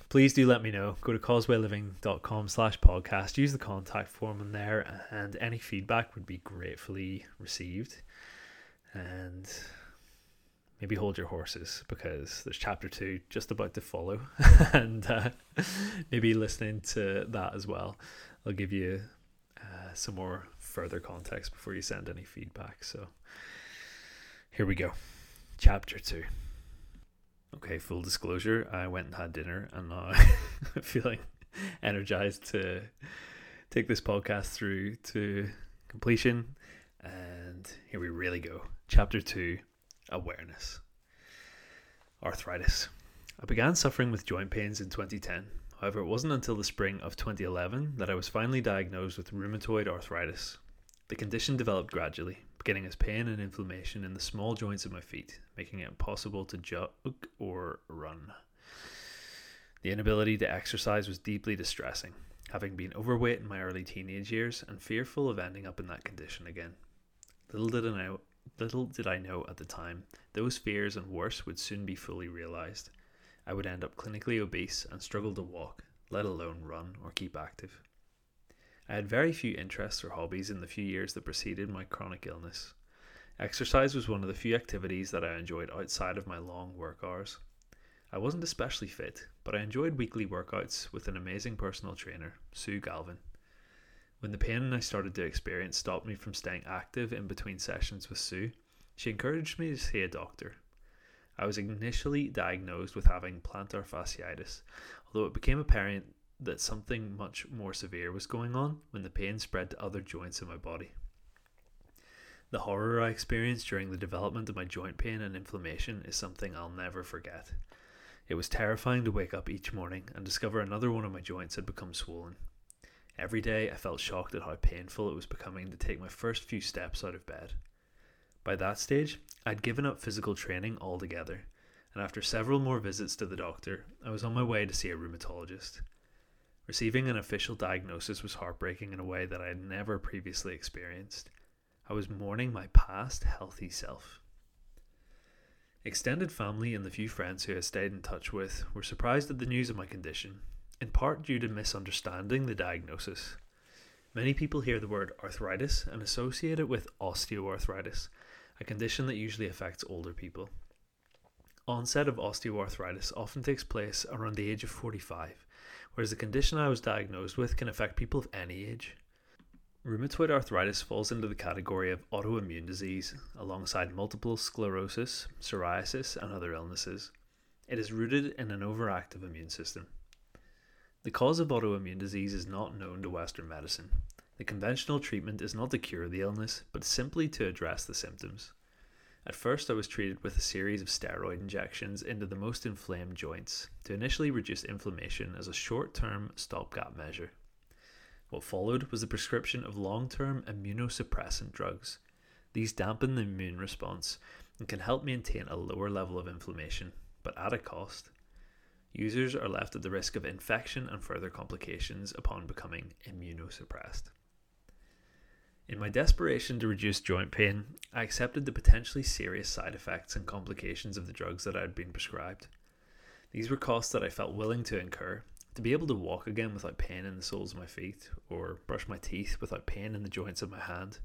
please do let me know. Go to causewayliving.com slash podcast. Use the contact form in there and any feedback would be gratefully received. And maybe hold your horses because there's chapter two just about to follow. and uh, maybe listening to that as well. I'll give you uh, some more further context before you send any feedback. So here we go. Chapter 2. Okay, full disclosure, I went and had dinner and now I'm feeling energized to take this podcast through to completion. And here we really go. Chapter 2 Awareness. Arthritis. I began suffering with joint pains in 2010 However, it wasn't until the spring of 2011 that I was finally diagnosed with rheumatoid arthritis. The condition developed gradually, beginning as pain and inflammation in the small joints of my feet, making it impossible to jog or run. The inability to exercise was deeply distressing, having been overweight in my early teenage years and fearful of ending up in that condition again. Little did I know, little did I know at the time, those fears and worse would soon be fully realized. I would end up clinically obese and struggle to walk, let alone run or keep active. I had very few interests or hobbies in the few years that preceded my chronic illness. Exercise was one of the few activities that I enjoyed outside of my long work hours. I wasn't especially fit, but I enjoyed weekly workouts with an amazing personal trainer, Sue Galvin. When the pain I started to experience stopped me from staying active in between sessions with Sue, she encouraged me to see a doctor, I was initially diagnosed with having plantar fasciitis, although it became apparent that something much more severe was going on when the pain spread to other joints in my body. The horror I experienced during the development of my joint pain and inflammation is something I'll never forget. It was terrifying to wake up each morning and discover another one of my joints had become swollen. Every day I felt shocked at how painful it was becoming to take my first few steps out of bed. By that stage, I'd given up physical training altogether, and after several more visits to the doctor, I was on my way to see a rheumatologist. Receiving an official diagnosis was heartbreaking in a way that I had never previously experienced. I was mourning my past healthy self. Extended family and the few friends who I stayed in touch with were surprised at the news of my condition, in part due to misunderstanding the diagnosis. Many people hear the word arthritis and associate it with osteoarthritis, a condition that usually affects older people. Onset of osteoarthritis often takes place around the age of 45, whereas the condition I was diagnosed with can affect people of any age. Rheumatoid arthritis falls into the category of autoimmune disease, alongside multiple sclerosis, psoriasis, and other illnesses. It is rooted in an overactive immune system. The cause of autoimmune disease is not known to Western medicine, the conventional treatment is not to cure the illness, but simply to address the symptoms. At first, I was treated with a series of steroid injections into the most inflamed joints to initially reduce inflammation as a short term stopgap measure. What followed was the prescription of long term immunosuppressant drugs. These dampen the immune response and can help maintain a lower level of inflammation, but at a cost. Users are left at the risk of infection and further complications upon becoming immunosuppressed. In my desperation to reduce joint pain, I accepted the potentially serious side effects and complications of the drugs that I had been prescribed. These were costs that I felt willing to incur to be able to walk again without pain in the soles of my feet, or brush my teeth without pain in the joints of my hand.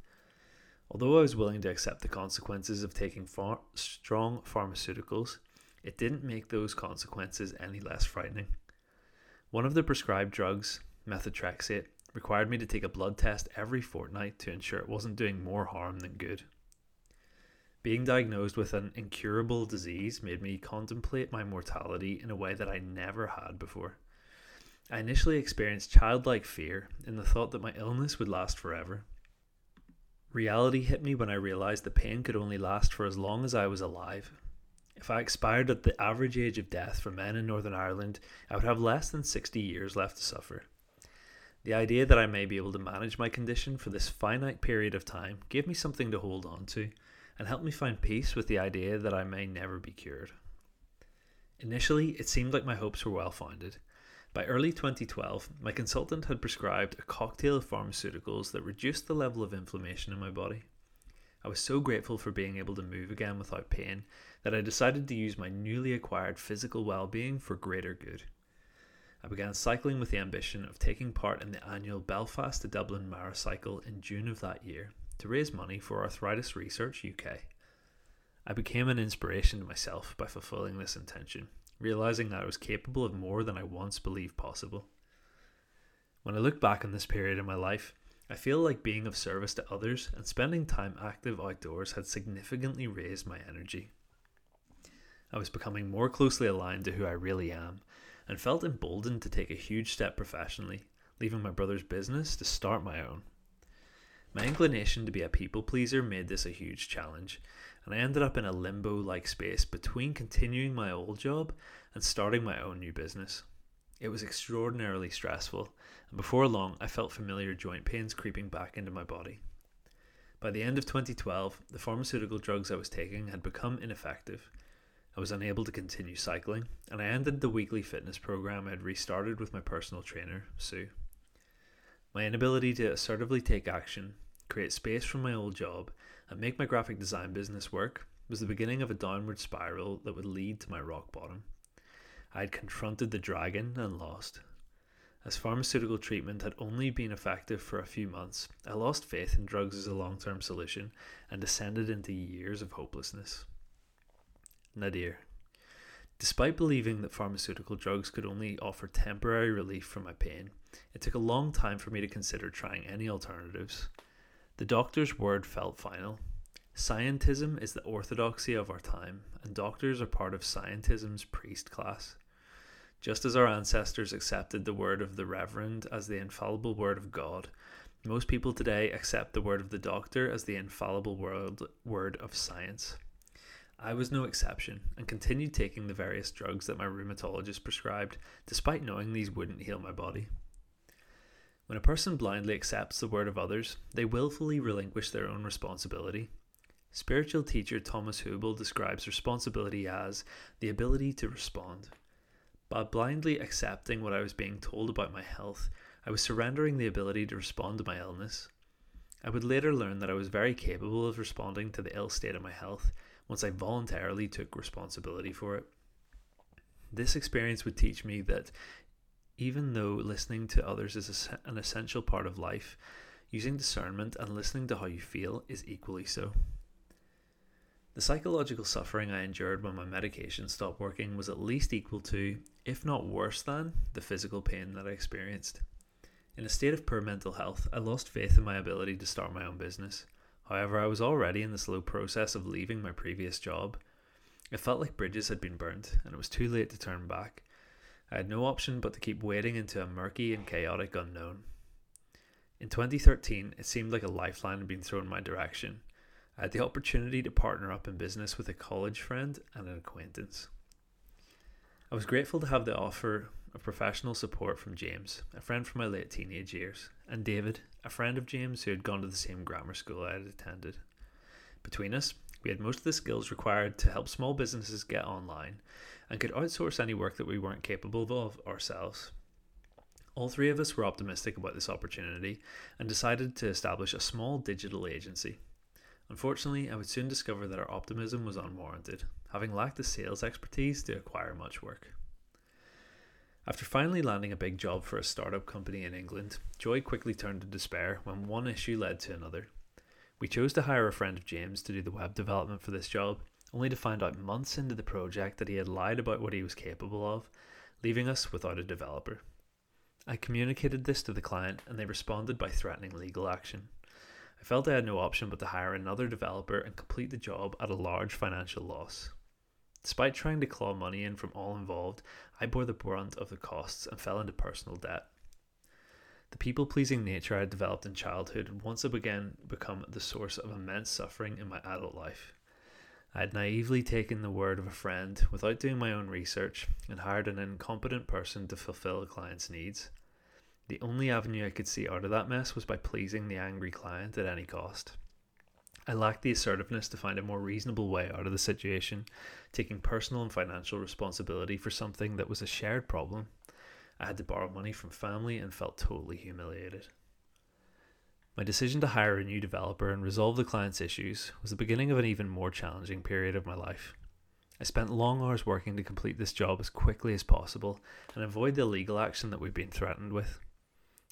Although I was willing to accept the consequences of taking far- strong pharmaceuticals, it didn't make those consequences any less frightening. One of the prescribed drugs, methotrexate, required me to take a blood test every fortnight to ensure it wasn't doing more harm than good. Being diagnosed with an incurable disease made me contemplate my mortality in a way that I never had before. I initially experienced childlike fear in the thought that my illness would last forever. Reality hit me when I realized the pain could only last for as long as I was alive. If I expired at the average age of death for men in Northern Ireland, I would have less than 60 years left to suffer. The idea that I may be able to manage my condition for this finite period of time gave me something to hold on to and helped me find peace with the idea that I may never be cured. Initially, it seemed like my hopes were well founded. By early 2012, my consultant had prescribed a cocktail of pharmaceuticals that reduced the level of inflammation in my body. I was so grateful for being able to move again without pain that I decided to use my newly acquired physical well being for greater good. I began cycling with the ambition of taking part in the annual Belfast to Dublin Maracycle in June of that year to raise money for Arthritis Research UK. I became an inspiration to myself by fulfilling this intention, realizing that I was capable of more than I once believed possible. When I look back on this period in my life, I feel like being of service to others and spending time active outdoors had significantly raised my energy. I was becoming more closely aligned to who I really am and felt emboldened to take a huge step professionally, leaving my brother's business to start my own. My inclination to be a people pleaser made this a huge challenge, and I ended up in a limbo like space between continuing my old job and starting my own new business. It was extraordinarily stressful, and before long I felt familiar joint pains creeping back into my body. By the end of 2012, the pharmaceutical drugs I was taking had become ineffective. I was unable to continue cycling, and I ended the weekly fitness program I had restarted with my personal trainer, Sue. My inability to assertively take action create space from my old job, and make my graphic design business work was the beginning of a downward spiral that would lead to my rock bottom. I had confronted the dragon and lost. As pharmaceutical treatment had only been effective for a few months, I lost faith in drugs as a long term solution and descended into years of hopelessness. Nadir. Despite believing that pharmaceutical drugs could only offer temporary relief from my pain, it took a long time for me to consider trying any alternatives. The doctor's word felt final. Scientism is the orthodoxy of our time, and doctors are part of scientism's priest class. Just as our ancestors accepted the word of the reverend as the infallible word of God, most people today accept the word of the doctor as the infallible word, word of science. I was no exception and continued taking the various drugs that my rheumatologist prescribed, despite knowing these wouldn't heal my body. When a person blindly accepts the word of others, they willfully relinquish their own responsibility. Spiritual teacher Thomas Hübl describes responsibility as the ability to respond. By blindly accepting what I was being told about my health, I was surrendering the ability to respond to my illness. I would later learn that I was very capable of responding to the ill state of my health once I voluntarily took responsibility for it. This experience would teach me that even though listening to others is an essential part of life, using discernment and listening to how you feel is equally so. The psychological suffering I endured when my medication stopped working was at least equal to, if not worse than, the physical pain that I experienced. In a state of poor mental health, I lost faith in my ability to start my own business. However, I was already in the slow process of leaving my previous job. It felt like bridges had been burnt, and it was too late to turn back. I had no option but to keep wading into a murky and chaotic unknown. In 2013, it seemed like a lifeline had been thrown my direction. I had the opportunity to partner up in business with a college friend and an acquaintance. I was grateful to have the offer of professional support from James, a friend from my late teenage years, and David, a friend of James who had gone to the same grammar school I had attended. Between us, we had most of the skills required to help small businesses get online and could outsource any work that we weren't capable of ourselves. All three of us were optimistic about this opportunity and decided to establish a small digital agency. Unfortunately, I would soon discover that our optimism was unwarranted, having lacked the sales expertise to acquire much work. After finally landing a big job for a startup company in England, joy quickly turned to despair when one issue led to another. We chose to hire a friend of James to do the web development for this job, only to find out months into the project that he had lied about what he was capable of, leaving us without a developer. I communicated this to the client and they responded by threatening legal action. I felt I had no option but to hire another developer and complete the job at a large financial loss. Despite trying to claw money in from all involved, I bore the brunt of the costs and fell into personal debt. The people pleasing nature I had developed in childhood once again become the source of immense suffering in my adult life. I had naively taken the word of a friend without doing my own research and hired an incompetent person to fulfill a client's needs. The only avenue I could see out of that mess was by pleasing the angry client at any cost. I lacked the assertiveness to find a more reasonable way out of the situation, taking personal and financial responsibility for something that was a shared problem. I had to borrow money from family and felt totally humiliated. My decision to hire a new developer and resolve the client's issues was the beginning of an even more challenging period of my life. I spent long hours working to complete this job as quickly as possible and avoid the legal action that we've been threatened with.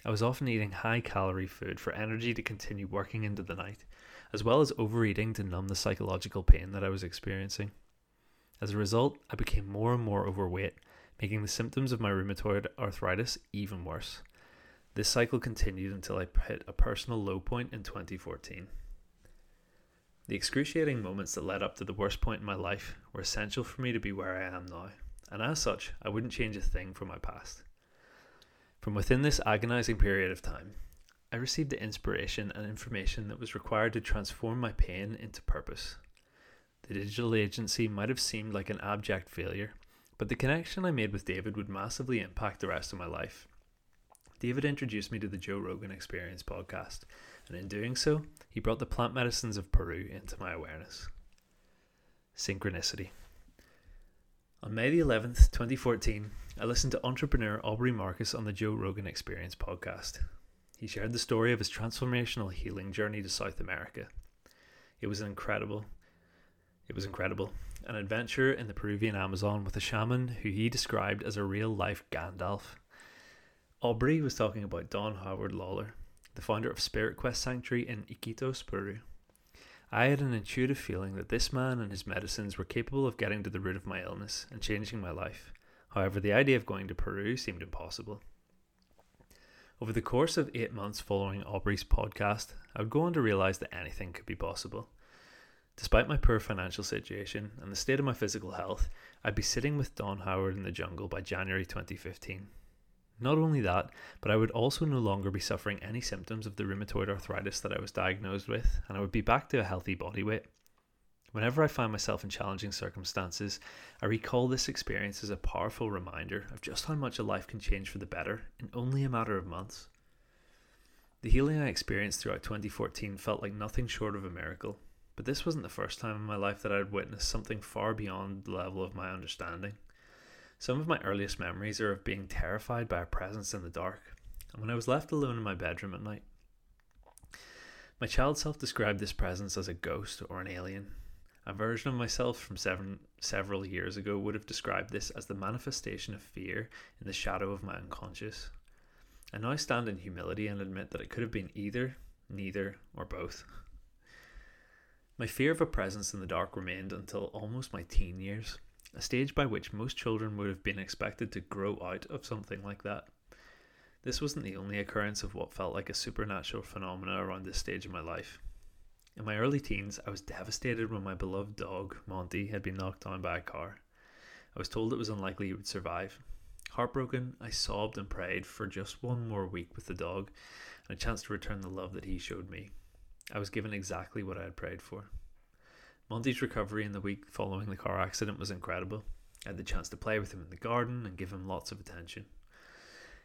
I was often eating high calorie food for energy to continue working into the night, as well as overeating to numb the psychological pain that I was experiencing. As a result, I became more and more overweight, making the symptoms of my rheumatoid arthritis even worse. This cycle continued until I hit a personal low point in 2014. The excruciating moments that led up to the worst point in my life were essential for me to be where I am now, and as such, I wouldn't change a thing from my past. From within this agonizing period of time, I received the inspiration and information that was required to transform my pain into purpose. The digital agency might have seemed like an abject failure, but the connection I made with David would massively impact the rest of my life. David introduced me to the Joe Rogan Experience podcast, and in doing so, he brought the plant medicines of Peru into my awareness. Synchronicity. On May the 11th, 2014, I listened to entrepreneur Aubrey Marcus on the Joe Rogan Experience podcast. He shared the story of his transformational healing journey to South America. It was incredible. It was incredible. An adventure in the Peruvian Amazon with a shaman who he described as a real life Gandalf Aubrey was talking about Don Howard Lawler, the founder of Spirit Quest Sanctuary in Iquitos, Peru. I had an intuitive feeling that this man and his medicines were capable of getting to the root of my illness and changing my life. However, the idea of going to Peru seemed impossible. Over the course of eight months following Aubrey's podcast, I would go on to realize that anything could be possible. Despite my poor financial situation and the state of my physical health, I'd be sitting with Don Howard in the jungle by January 2015. Not only that, but I would also no longer be suffering any symptoms of the rheumatoid arthritis that I was diagnosed with, and I would be back to a healthy body weight. Whenever I find myself in challenging circumstances, I recall this experience as a powerful reminder of just how much a life can change for the better in only a matter of months. The healing I experienced throughout 2014 felt like nothing short of a miracle, but this wasn't the first time in my life that I had witnessed something far beyond the level of my understanding. Some of my earliest memories are of being terrified by a presence in the dark, and when I was left alone in my bedroom at night. My child self described this presence as a ghost or an alien. A version of myself from seven, several years ago would have described this as the manifestation of fear in the shadow of my unconscious. I now I stand in humility and admit that it could have been either, neither, or both. My fear of a presence in the dark remained until almost my teen years a stage by which most children would have been expected to grow out of something like that. This wasn't the only occurrence of what felt like a supernatural phenomena around this stage of my life. In my early teens, I was devastated when my beloved dog, Monty, had been knocked down by a car. I was told it was unlikely he would survive. Heartbroken, I sobbed and prayed for just one more week with the dog and a chance to return the love that he showed me. I was given exactly what I had prayed for. Monty's recovery in the week following the car accident was incredible. I had the chance to play with him in the garden and give him lots of attention.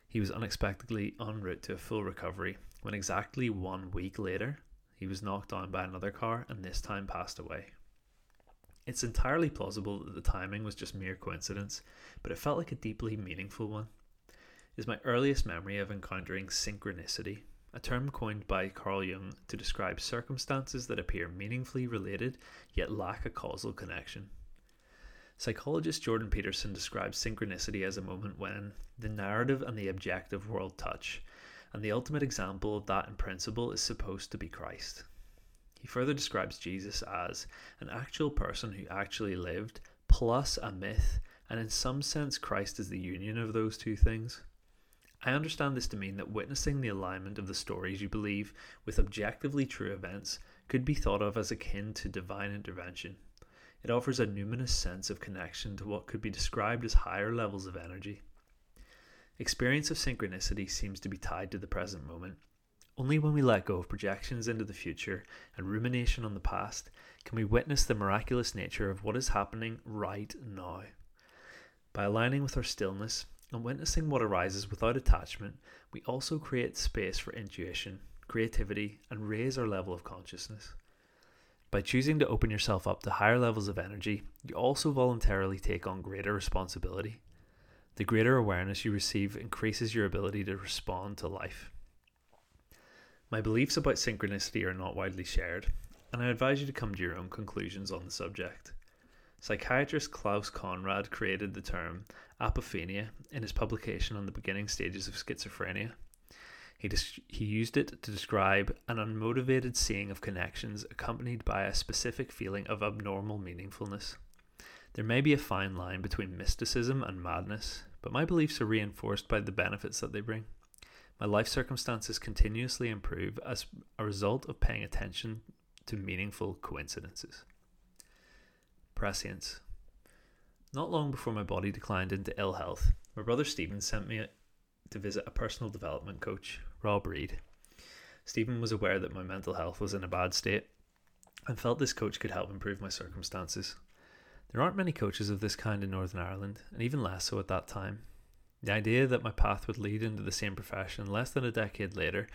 He was unexpectedly en route to a full recovery when exactly one week later he was knocked down by another car and this time passed away. It's entirely plausible that the timing was just mere coincidence, but it felt like a deeply meaningful one. Is my earliest memory of encountering synchronicity a term coined by Carl Jung to describe circumstances that appear meaningfully related yet lack a causal connection. Psychologist Jordan Peterson describes synchronicity as a moment when the narrative and the objective world touch, and the ultimate example of that in principle is supposed to be Christ. He He further describes Jesus as an actual person who actually lived, plus a myth, and in some sense, Christ is the union of those two things. I understand this to mean that witnessing the alignment of the stories you believe with objectively true events could be thought of as akin to divine intervention. It offers a numinous sense of connection to what could be described as higher levels of energy. Experience of synchronicity seems to be tied to the present moment. Only when we let go of projections into the future and rumination on the past can we witness the miraculous nature of what is happening right now. By aligning with our stillness, and witnessing what arises without attachment, we also create space for intuition, creativity, and raise our level of consciousness. By choosing to open yourself up to higher levels of energy, you also voluntarily take on greater responsibility. The greater awareness you receive increases your ability to respond to life. My beliefs about synchronicity are not widely shared, and I advise you to come to your own conclusions on the subject. Psychiatrist Klaus Conrad created the term apophenia in his publication on the beginning stages of schizophrenia. He, dis- he used it to describe an unmotivated seeing of connections accompanied by a specific feeling of abnormal meaningfulness. There may be a fine line between mysticism and madness, but my beliefs are reinforced by the benefits that they bring. My life circumstances continuously improve as a result of paying attention to meaningful coincidences. Prescience. Not long before my body declined into ill health, my brother Stephen sent me to visit a personal development coach, Rob Reed. Stephen was aware that my mental health was in a bad state and felt this coach could help improve my circumstances. There aren't many coaches of this kind in Northern Ireland, and even less so at that time. The idea that my path would lead into the same profession less than a decade later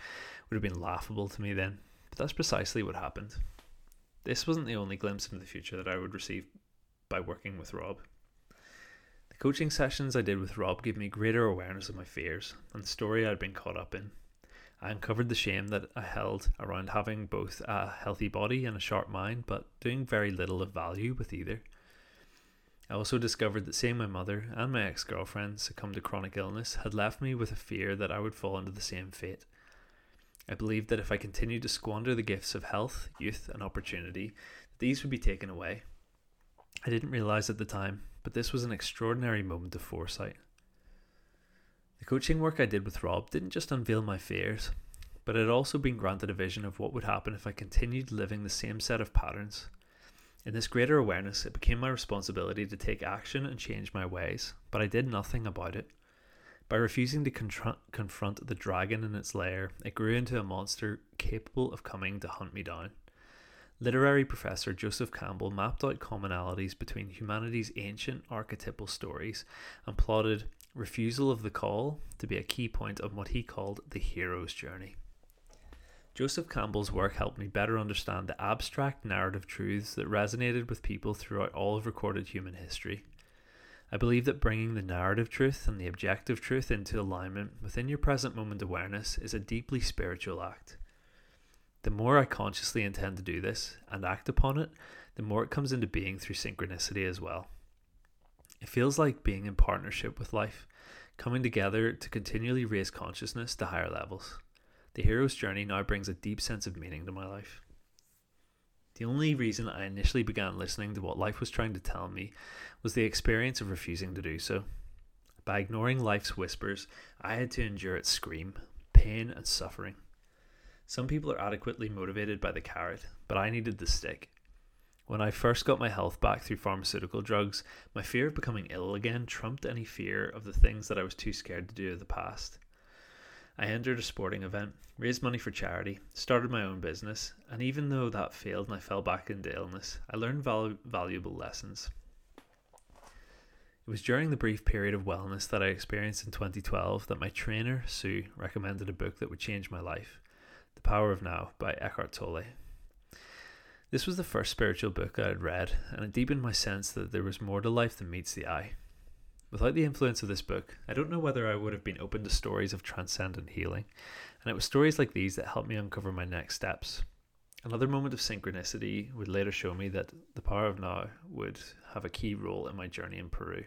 would have been laughable to me then, but that's precisely what happened. This wasn't the only glimpse into the future that I would receive by working with Rob. The coaching sessions I did with Rob gave me greater awareness of my fears and the story I'd been caught up in. I uncovered the shame that I held around having both a healthy body and a sharp mind, but doing very little of value with either. I also discovered that seeing my mother and my ex girlfriend succumb to chronic illness had left me with a fear that I would fall into the same fate. I believed that if I continued to squander the gifts of health, youth, and opportunity, these would be taken away. I didn't realize at the time, but this was an extraordinary moment of foresight. The coaching work I did with Rob didn't just unveil my fears, but it had also been granted a vision of what would happen if I continued living the same set of patterns. In this greater awareness, it became my responsibility to take action and change my ways, but I did nothing about it. By refusing to confront the dragon in its lair, it grew into a monster capable of coming to hunt me down. Literary professor Joseph Campbell mapped out commonalities between humanity's ancient archetypal stories and plotted refusal of the call to be a key point of what he called the hero's journey. Joseph Campbell's work helped me better understand the abstract narrative truths that resonated with people throughout all of recorded human history. I believe that bringing the narrative truth and the objective truth into alignment within your present moment awareness is a deeply spiritual act. The more I consciously intend to do this and act upon it, the more it comes into being through synchronicity as well. It feels like being in partnership with life, coming together to continually raise consciousness to higher levels. The hero's journey now brings a deep sense of meaning to my life. The only reason I initially began listening to what life was trying to tell me was the experience of refusing to do so. By ignoring life's whispers, I had to endure its scream, pain, and suffering. Some people are adequately motivated by the carrot, but I needed the stick. When I first got my health back through pharmaceutical drugs, my fear of becoming ill again trumped any fear of the things that I was too scared to do in the past. I entered a sporting event, raised money for charity, started my own business, and even though that failed and I fell back into illness, I learned val- valuable lessons. It was during the brief period of wellness that I experienced in 2012 that my trainer, Sue, recommended a book that would change my life The Power of Now by Eckhart Tolle. This was the first spiritual book I had read, and it deepened my sense that there was more to life than meets the eye. Without the influence of this book, I don't know whether I would have been open to stories of transcendent healing, and it was stories like these that helped me uncover my next steps. Another moment of synchronicity would later show me that the power of now would have a key role in my journey in Peru.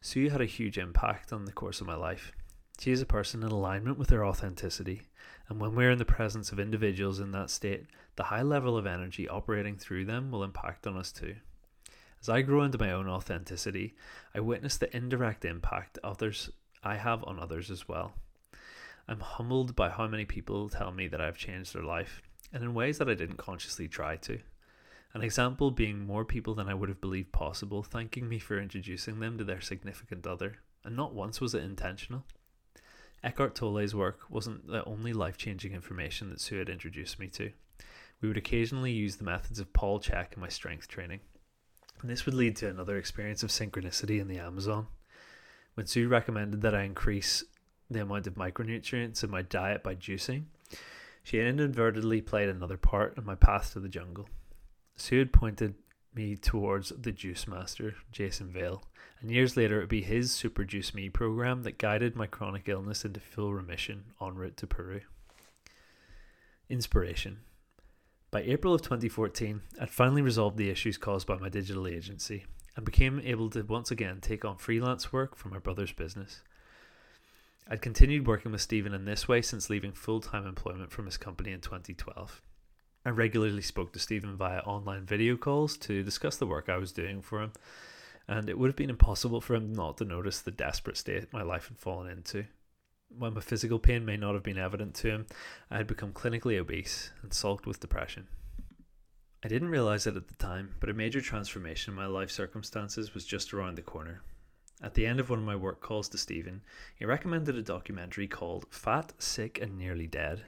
Sue had a huge impact on the course of my life. She is a person in alignment with her authenticity, and when we're in the presence of individuals in that state, the high level of energy operating through them will impact on us too. As I grow into my own authenticity, I witness the indirect impact others I have on others as well. I'm humbled by how many people tell me that I've changed their life, and in ways that I didn't consciously try to. An example being more people than I would have believed possible thanking me for introducing them to their significant other, and not once was it intentional. Eckhart Tolle's work wasn't the only life changing information that Sue had introduced me to. We would occasionally use the methods of Paul Chek in my strength training. And this would lead to another experience of synchronicity in the Amazon. When Sue recommended that I increase the amount of micronutrients in my diet by juicing, she inadvertently played another part in my path to the jungle. Sue had pointed me towards the juice master, Jason Vale, and years later it would be his Super Juice Me program that guided my chronic illness into full remission en route to Peru. Inspiration. By April of 2014, I'd finally resolved the issues caused by my digital agency and became able to once again take on freelance work for my brother's business. I'd continued working with Stephen in this way since leaving full time employment from his company in 2012. I regularly spoke to Stephen via online video calls to discuss the work I was doing for him, and it would have been impossible for him not to notice the desperate state my life had fallen into. While my physical pain may not have been evident to him, I had become clinically obese and sulked with depression. I didn't realize it at the time, but a major transformation in my life circumstances was just around the corner. At the end of one of my work calls to Stephen, he recommended a documentary called Fat, Sick, and Nearly Dead.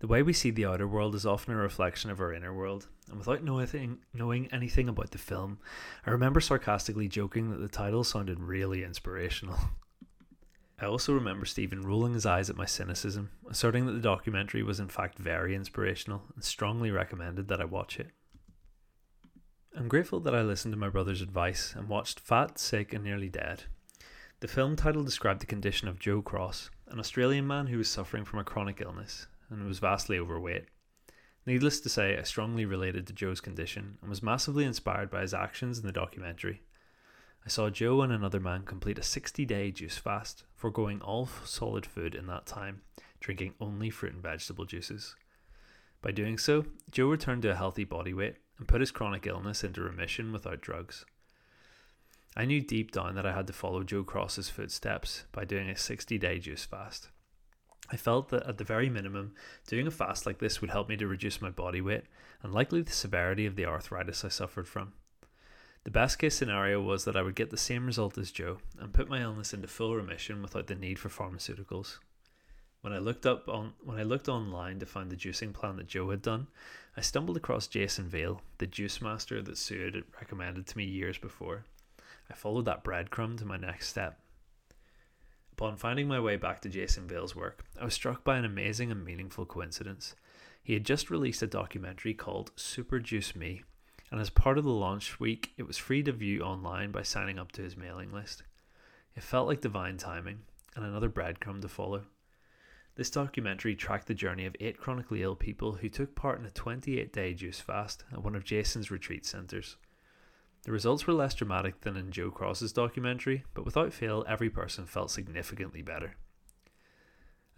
The way we see the outer world is often a reflection of our inner world, and without knowing, knowing anything about the film, I remember sarcastically joking that the title sounded really inspirational. I also remember Stephen rolling his eyes at my cynicism, asserting that the documentary was in fact very inspirational and strongly recommended that I watch it. I'm grateful that I listened to my brother's advice and watched Fat, Sick, and Nearly Dead. The film title described the condition of Joe Cross, an Australian man who was suffering from a chronic illness and was vastly overweight. Needless to say, I strongly related to Joe's condition and was massively inspired by his actions in the documentary. I saw Joe and another man complete a 60 day juice fast, foregoing all solid food in that time, drinking only fruit and vegetable juices. By doing so, Joe returned to a healthy body weight and put his chronic illness into remission without drugs. I knew deep down that I had to follow Joe Cross's footsteps by doing a 60 day juice fast. I felt that at the very minimum, doing a fast like this would help me to reduce my body weight and likely the severity of the arthritis I suffered from. The best case scenario was that I would get the same result as Joe and put my illness into full remission without the need for pharmaceuticals. When I looked up on when I looked online to find the juicing plan that Joe had done, I stumbled across Jason Vale, the juice master that Sue had recommended to me years before. I followed that breadcrumb to my next step. Upon finding my way back to Jason Vale's work, I was struck by an amazing and meaningful coincidence. He had just released a documentary called Super Juice Me and as part of the launch week, it was free to view online by signing up to his mailing list. It felt like divine timing, and another breadcrumb to follow. This documentary tracked the journey of eight chronically ill people who took part in a 28 day juice fast at one of Jason's retreat centres. The results were less dramatic than in Joe Cross's documentary, but without fail, every person felt significantly better.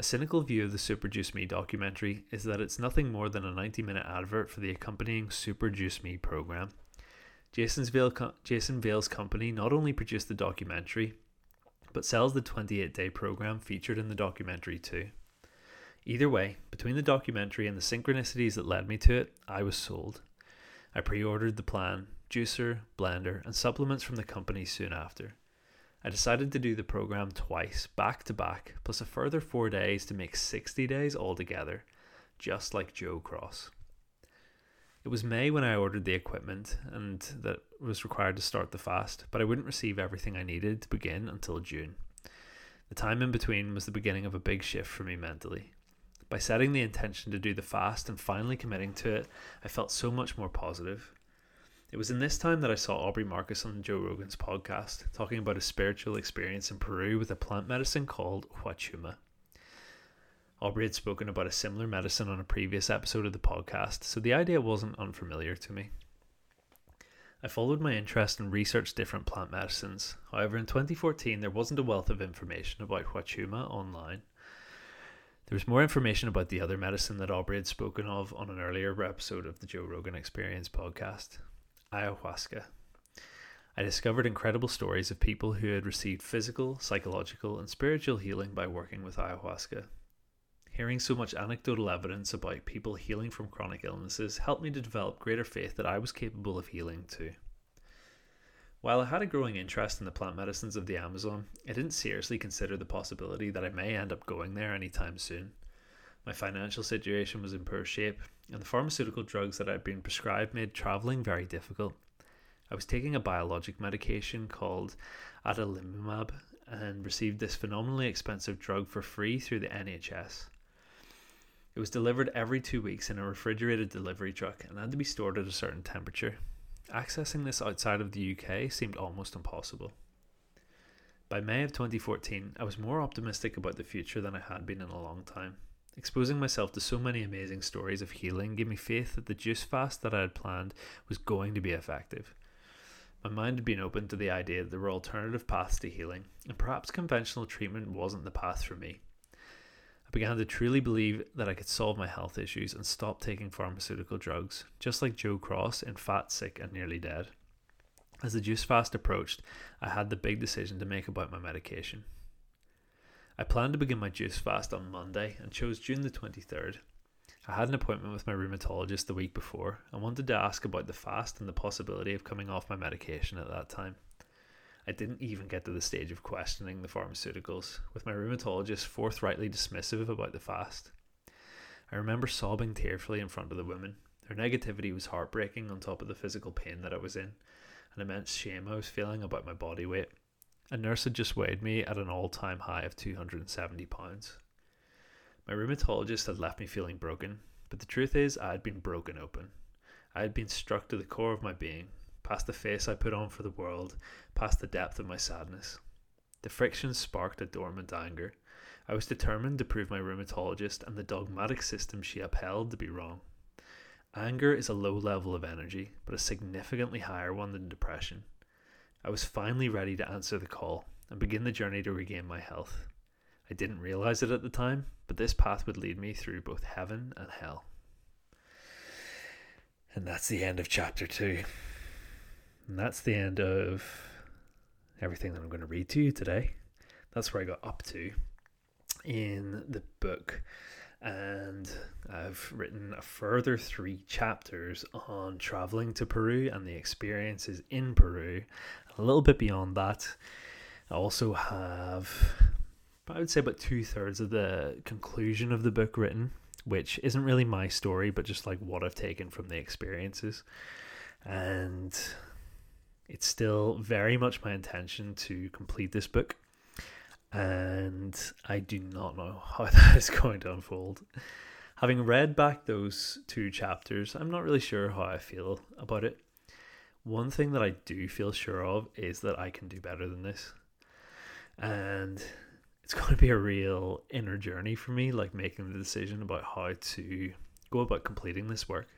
A cynical view of the Super Juice Me documentary is that it's nothing more than a 90 minute advert for the accompanying Super Juice Me program. Jason's Vale Jason Vale's company not only produced the documentary, but sells the 28 day program featured in the documentary too. Either way, between the documentary and the synchronicities that led me to it, I was sold. I pre ordered the plan, juicer, blender, and supplements from the company soon after. I decided to do the program twice, back to back, plus a further four days to make 60 days altogether, just like Joe Cross. It was May when I ordered the equipment and that was required to start the fast, but I wouldn't receive everything I needed to begin until June. The time in between was the beginning of a big shift for me mentally. By setting the intention to do the fast and finally committing to it, I felt so much more positive. It was in this time that I saw Aubrey Marcus on Joe Rogan's podcast talking about a spiritual experience in Peru with a plant medicine called Huachuma. Aubrey had spoken about a similar medicine on a previous episode of the podcast, so the idea wasn't unfamiliar to me. I followed my interest and researched different plant medicines. However, in 2014, there wasn't a wealth of information about Huachuma online. There was more information about the other medicine that Aubrey had spoken of on an earlier episode of the Joe Rogan Experience podcast ayahuasca. I discovered incredible stories of people who had received physical, psychological, and spiritual healing by working with ayahuasca. Hearing so much anecdotal evidence about people healing from chronic illnesses helped me to develop greater faith that I was capable of healing too. While I had a growing interest in the plant medicines of the Amazon, I didn't seriously consider the possibility that I may end up going there anytime soon. My financial situation was in poor shape, and the pharmaceutical drugs that I had been prescribed made travelling very difficult. I was taking a biologic medication called adalimumab and received this phenomenally expensive drug for free through the NHS. It was delivered every two weeks in a refrigerated delivery truck and had to be stored at a certain temperature. Accessing this outside of the UK seemed almost impossible. By May of 2014, I was more optimistic about the future than I had been in a long time. Exposing myself to so many amazing stories of healing gave me faith that the juice fast that I had planned was going to be effective. My mind had been open to the idea that there were alternative paths to healing, and perhaps conventional treatment wasn't the path for me. I began to truly believe that I could solve my health issues and stop taking pharmaceutical drugs, just like Joe Cross in Fat, Sick, and Nearly Dead. As the juice fast approached, I had the big decision to make about my medication. I planned to begin my juice fast on Monday and chose June the 23rd. I had an appointment with my rheumatologist the week before and wanted to ask about the fast and the possibility of coming off my medication at that time. I didn't even get to the stage of questioning the pharmaceuticals, with my rheumatologist forthrightly dismissive about the fast. I remember sobbing tearfully in front of the woman. Her negativity was heartbreaking on top of the physical pain that I was in, and immense shame I was feeling about my body weight. A nurse had just weighed me at an all time high of 270 pounds. My rheumatologist had left me feeling broken, but the truth is, I had been broken open. I had been struck to the core of my being, past the face I put on for the world, past the depth of my sadness. The friction sparked a dormant anger. I was determined to prove my rheumatologist and the dogmatic system she upheld to be wrong. Anger is a low level of energy, but a significantly higher one than depression. I was finally ready to answer the call and begin the journey to regain my health. I didn't realize it at the time, but this path would lead me through both heaven and hell. And that's the end of chapter two. And that's the end of everything that I'm going to read to you today. That's where I got up to in the book. And I've written a further three chapters on traveling to Peru and the experiences in Peru. A little bit beyond that, I also have, I would say, about two thirds of the conclusion of the book written, which isn't really my story, but just like what I've taken from the experiences. And it's still very much my intention to complete this book, and I do not know how that is going to unfold. Having read back those two chapters, I'm not really sure how I feel about it. One thing that I do feel sure of is that I can do better than this. And it's going to be a real inner journey for me, like making the decision about how to go about completing this work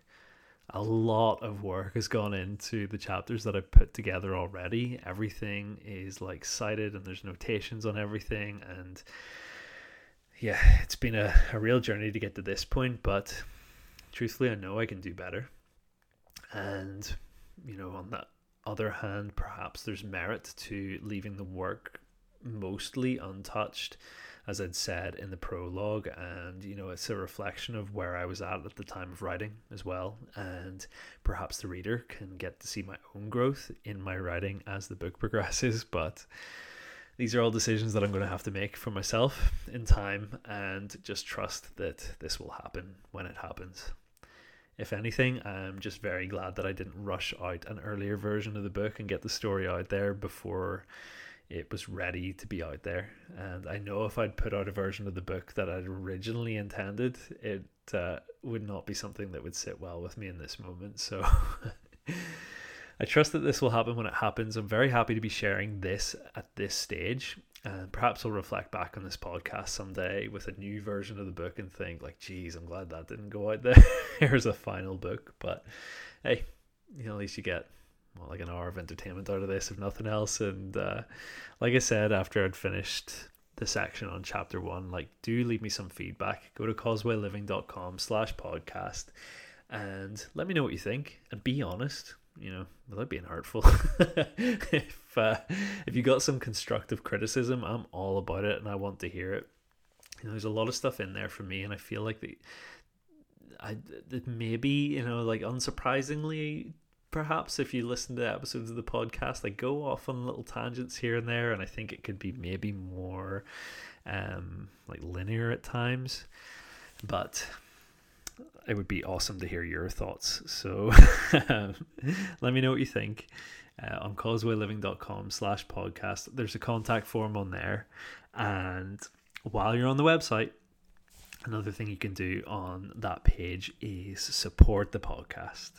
a lot of work has gone into the chapters that I've put together already. Everything is like cited and there's notations on everything. And yeah, it's been a, a real journey to get to this point, but truthfully, I know I can do better. And, you know, on that other hand, perhaps there's merit to leaving the work mostly untouched as I'd said in the prologue, and you know, it's a reflection of where I was at at the time of writing as well, and perhaps the reader can get to see my own growth in my writing as the book progresses. But these are all decisions that I'm going to have to make for myself in time, and just trust that this will happen when it happens. If anything, I'm just very glad that I didn't rush out an earlier version of the book and get the story out there before it was ready to be out there. And I know if I'd put out a version of the book that I'd originally intended, it uh, would not be something that would sit well with me in this moment. So I trust that this will happen when it happens. I'm very happy to be sharing this at this stage. And perhaps I'll reflect back on this podcast someday with a new version of the book and think, like, geez, I'm glad that didn't go out there. Here's a final book. But hey, you know, at least you get well, like an hour of entertainment out of this, if nothing else. And uh, like I said, after I'd finished the section on chapter one, like do leave me some feedback. Go to causewayliving.com slash podcast and let me know what you think and be honest you know without being hurtful if uh, if you got some constructive criticism i'm all about it and i want to hear it you know there's a lot of stuff in there for me and i feel like the I maybe you know like unsurprisingly perhaps if you listen to episodes of the podcast I go off on little tangents here and there and I think it could be maybe more um like linear at times but it would be awesome to hear your thoughts. So let me know what you think uh, on causewayliving.com slash podcast. There's a contact form on there. And while you're on the website, another thing you can do on that page is support the podcast.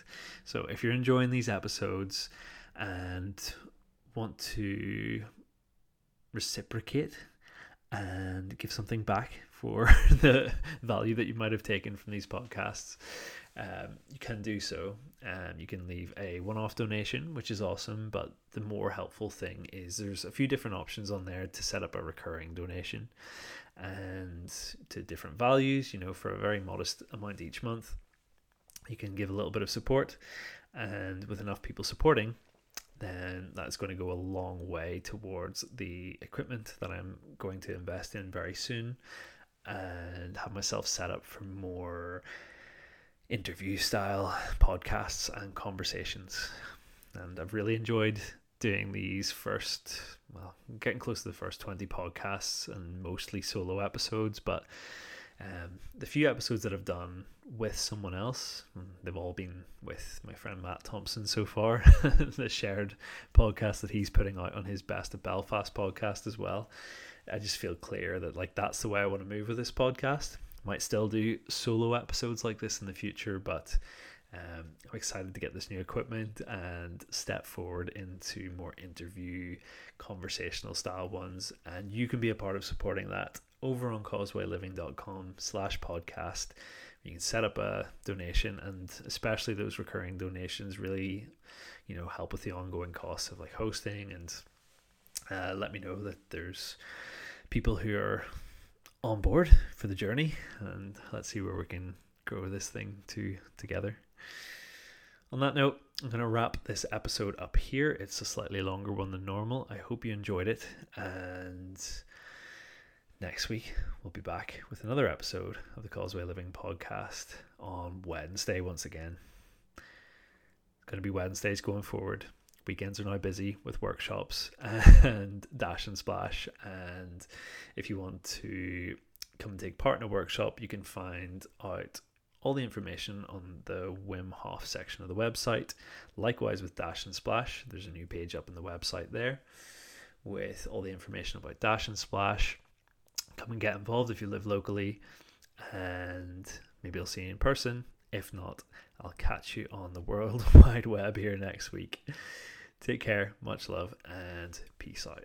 So if you're enjoying these episodes and want to reciprocate and give something back for the value that you might have taken from these podcasts, um, you can do so. Um, you can leave a one off donation, which is awesome. But the more helpful thing is there's a few different options on there to set up a recurring donation and to different values, you know, for a very modest amount each month. You can give a little bit of support, and with enough people supporting, then that's going to go a long way towards the equipment that I'm going to invest in very soon and have myself set up for more interview style podcasts and conversations. And I've really enjoyed doing these first, well, getting close to the first 20 podcasts and mostly solo episodes, but um, the few episodes that I've done with someone else, mm, they've all been with my friend Matt Thompson so far, the shared podcast that he's putting out on his Best of Belfast podcast as well. I just feel clear that like that's the way I want to move with this podcast. Might still do solo episodes like this in the future, but um, I'm excited to get this new equipment and step forward into more interview, conversational style ones. And you can be a part of supporting that over on causewayliving.com slash podcast. You can set up a donation and especially those recurring donations really, you know, help with the ongoing costs of like hosting and uh, let me know that there's people who are on board for the journey and let's see where we can grow this thing to together. On that note, I'm going to wrap this episode up here. It's a slightly longer one than normal. I hope you enjoyed it. And next week, we'll be back with another episode of the Causeway Living podcast on Wednesday once again. It's going to be Wednesdays going forward weekends are now busy with workshops and dash and splash and if you want to come and take part in a workshop you can find out all the information on the Wim Hof section of the website. Likewise with Dash and Splash, there's a new page up on the website there with all the information about Dash and Splash. Come and get involved if you live locally, and maybe I'll see you in person. If not, I'll catch you on the World Wide Web here next week. Take care, much love, and peace out.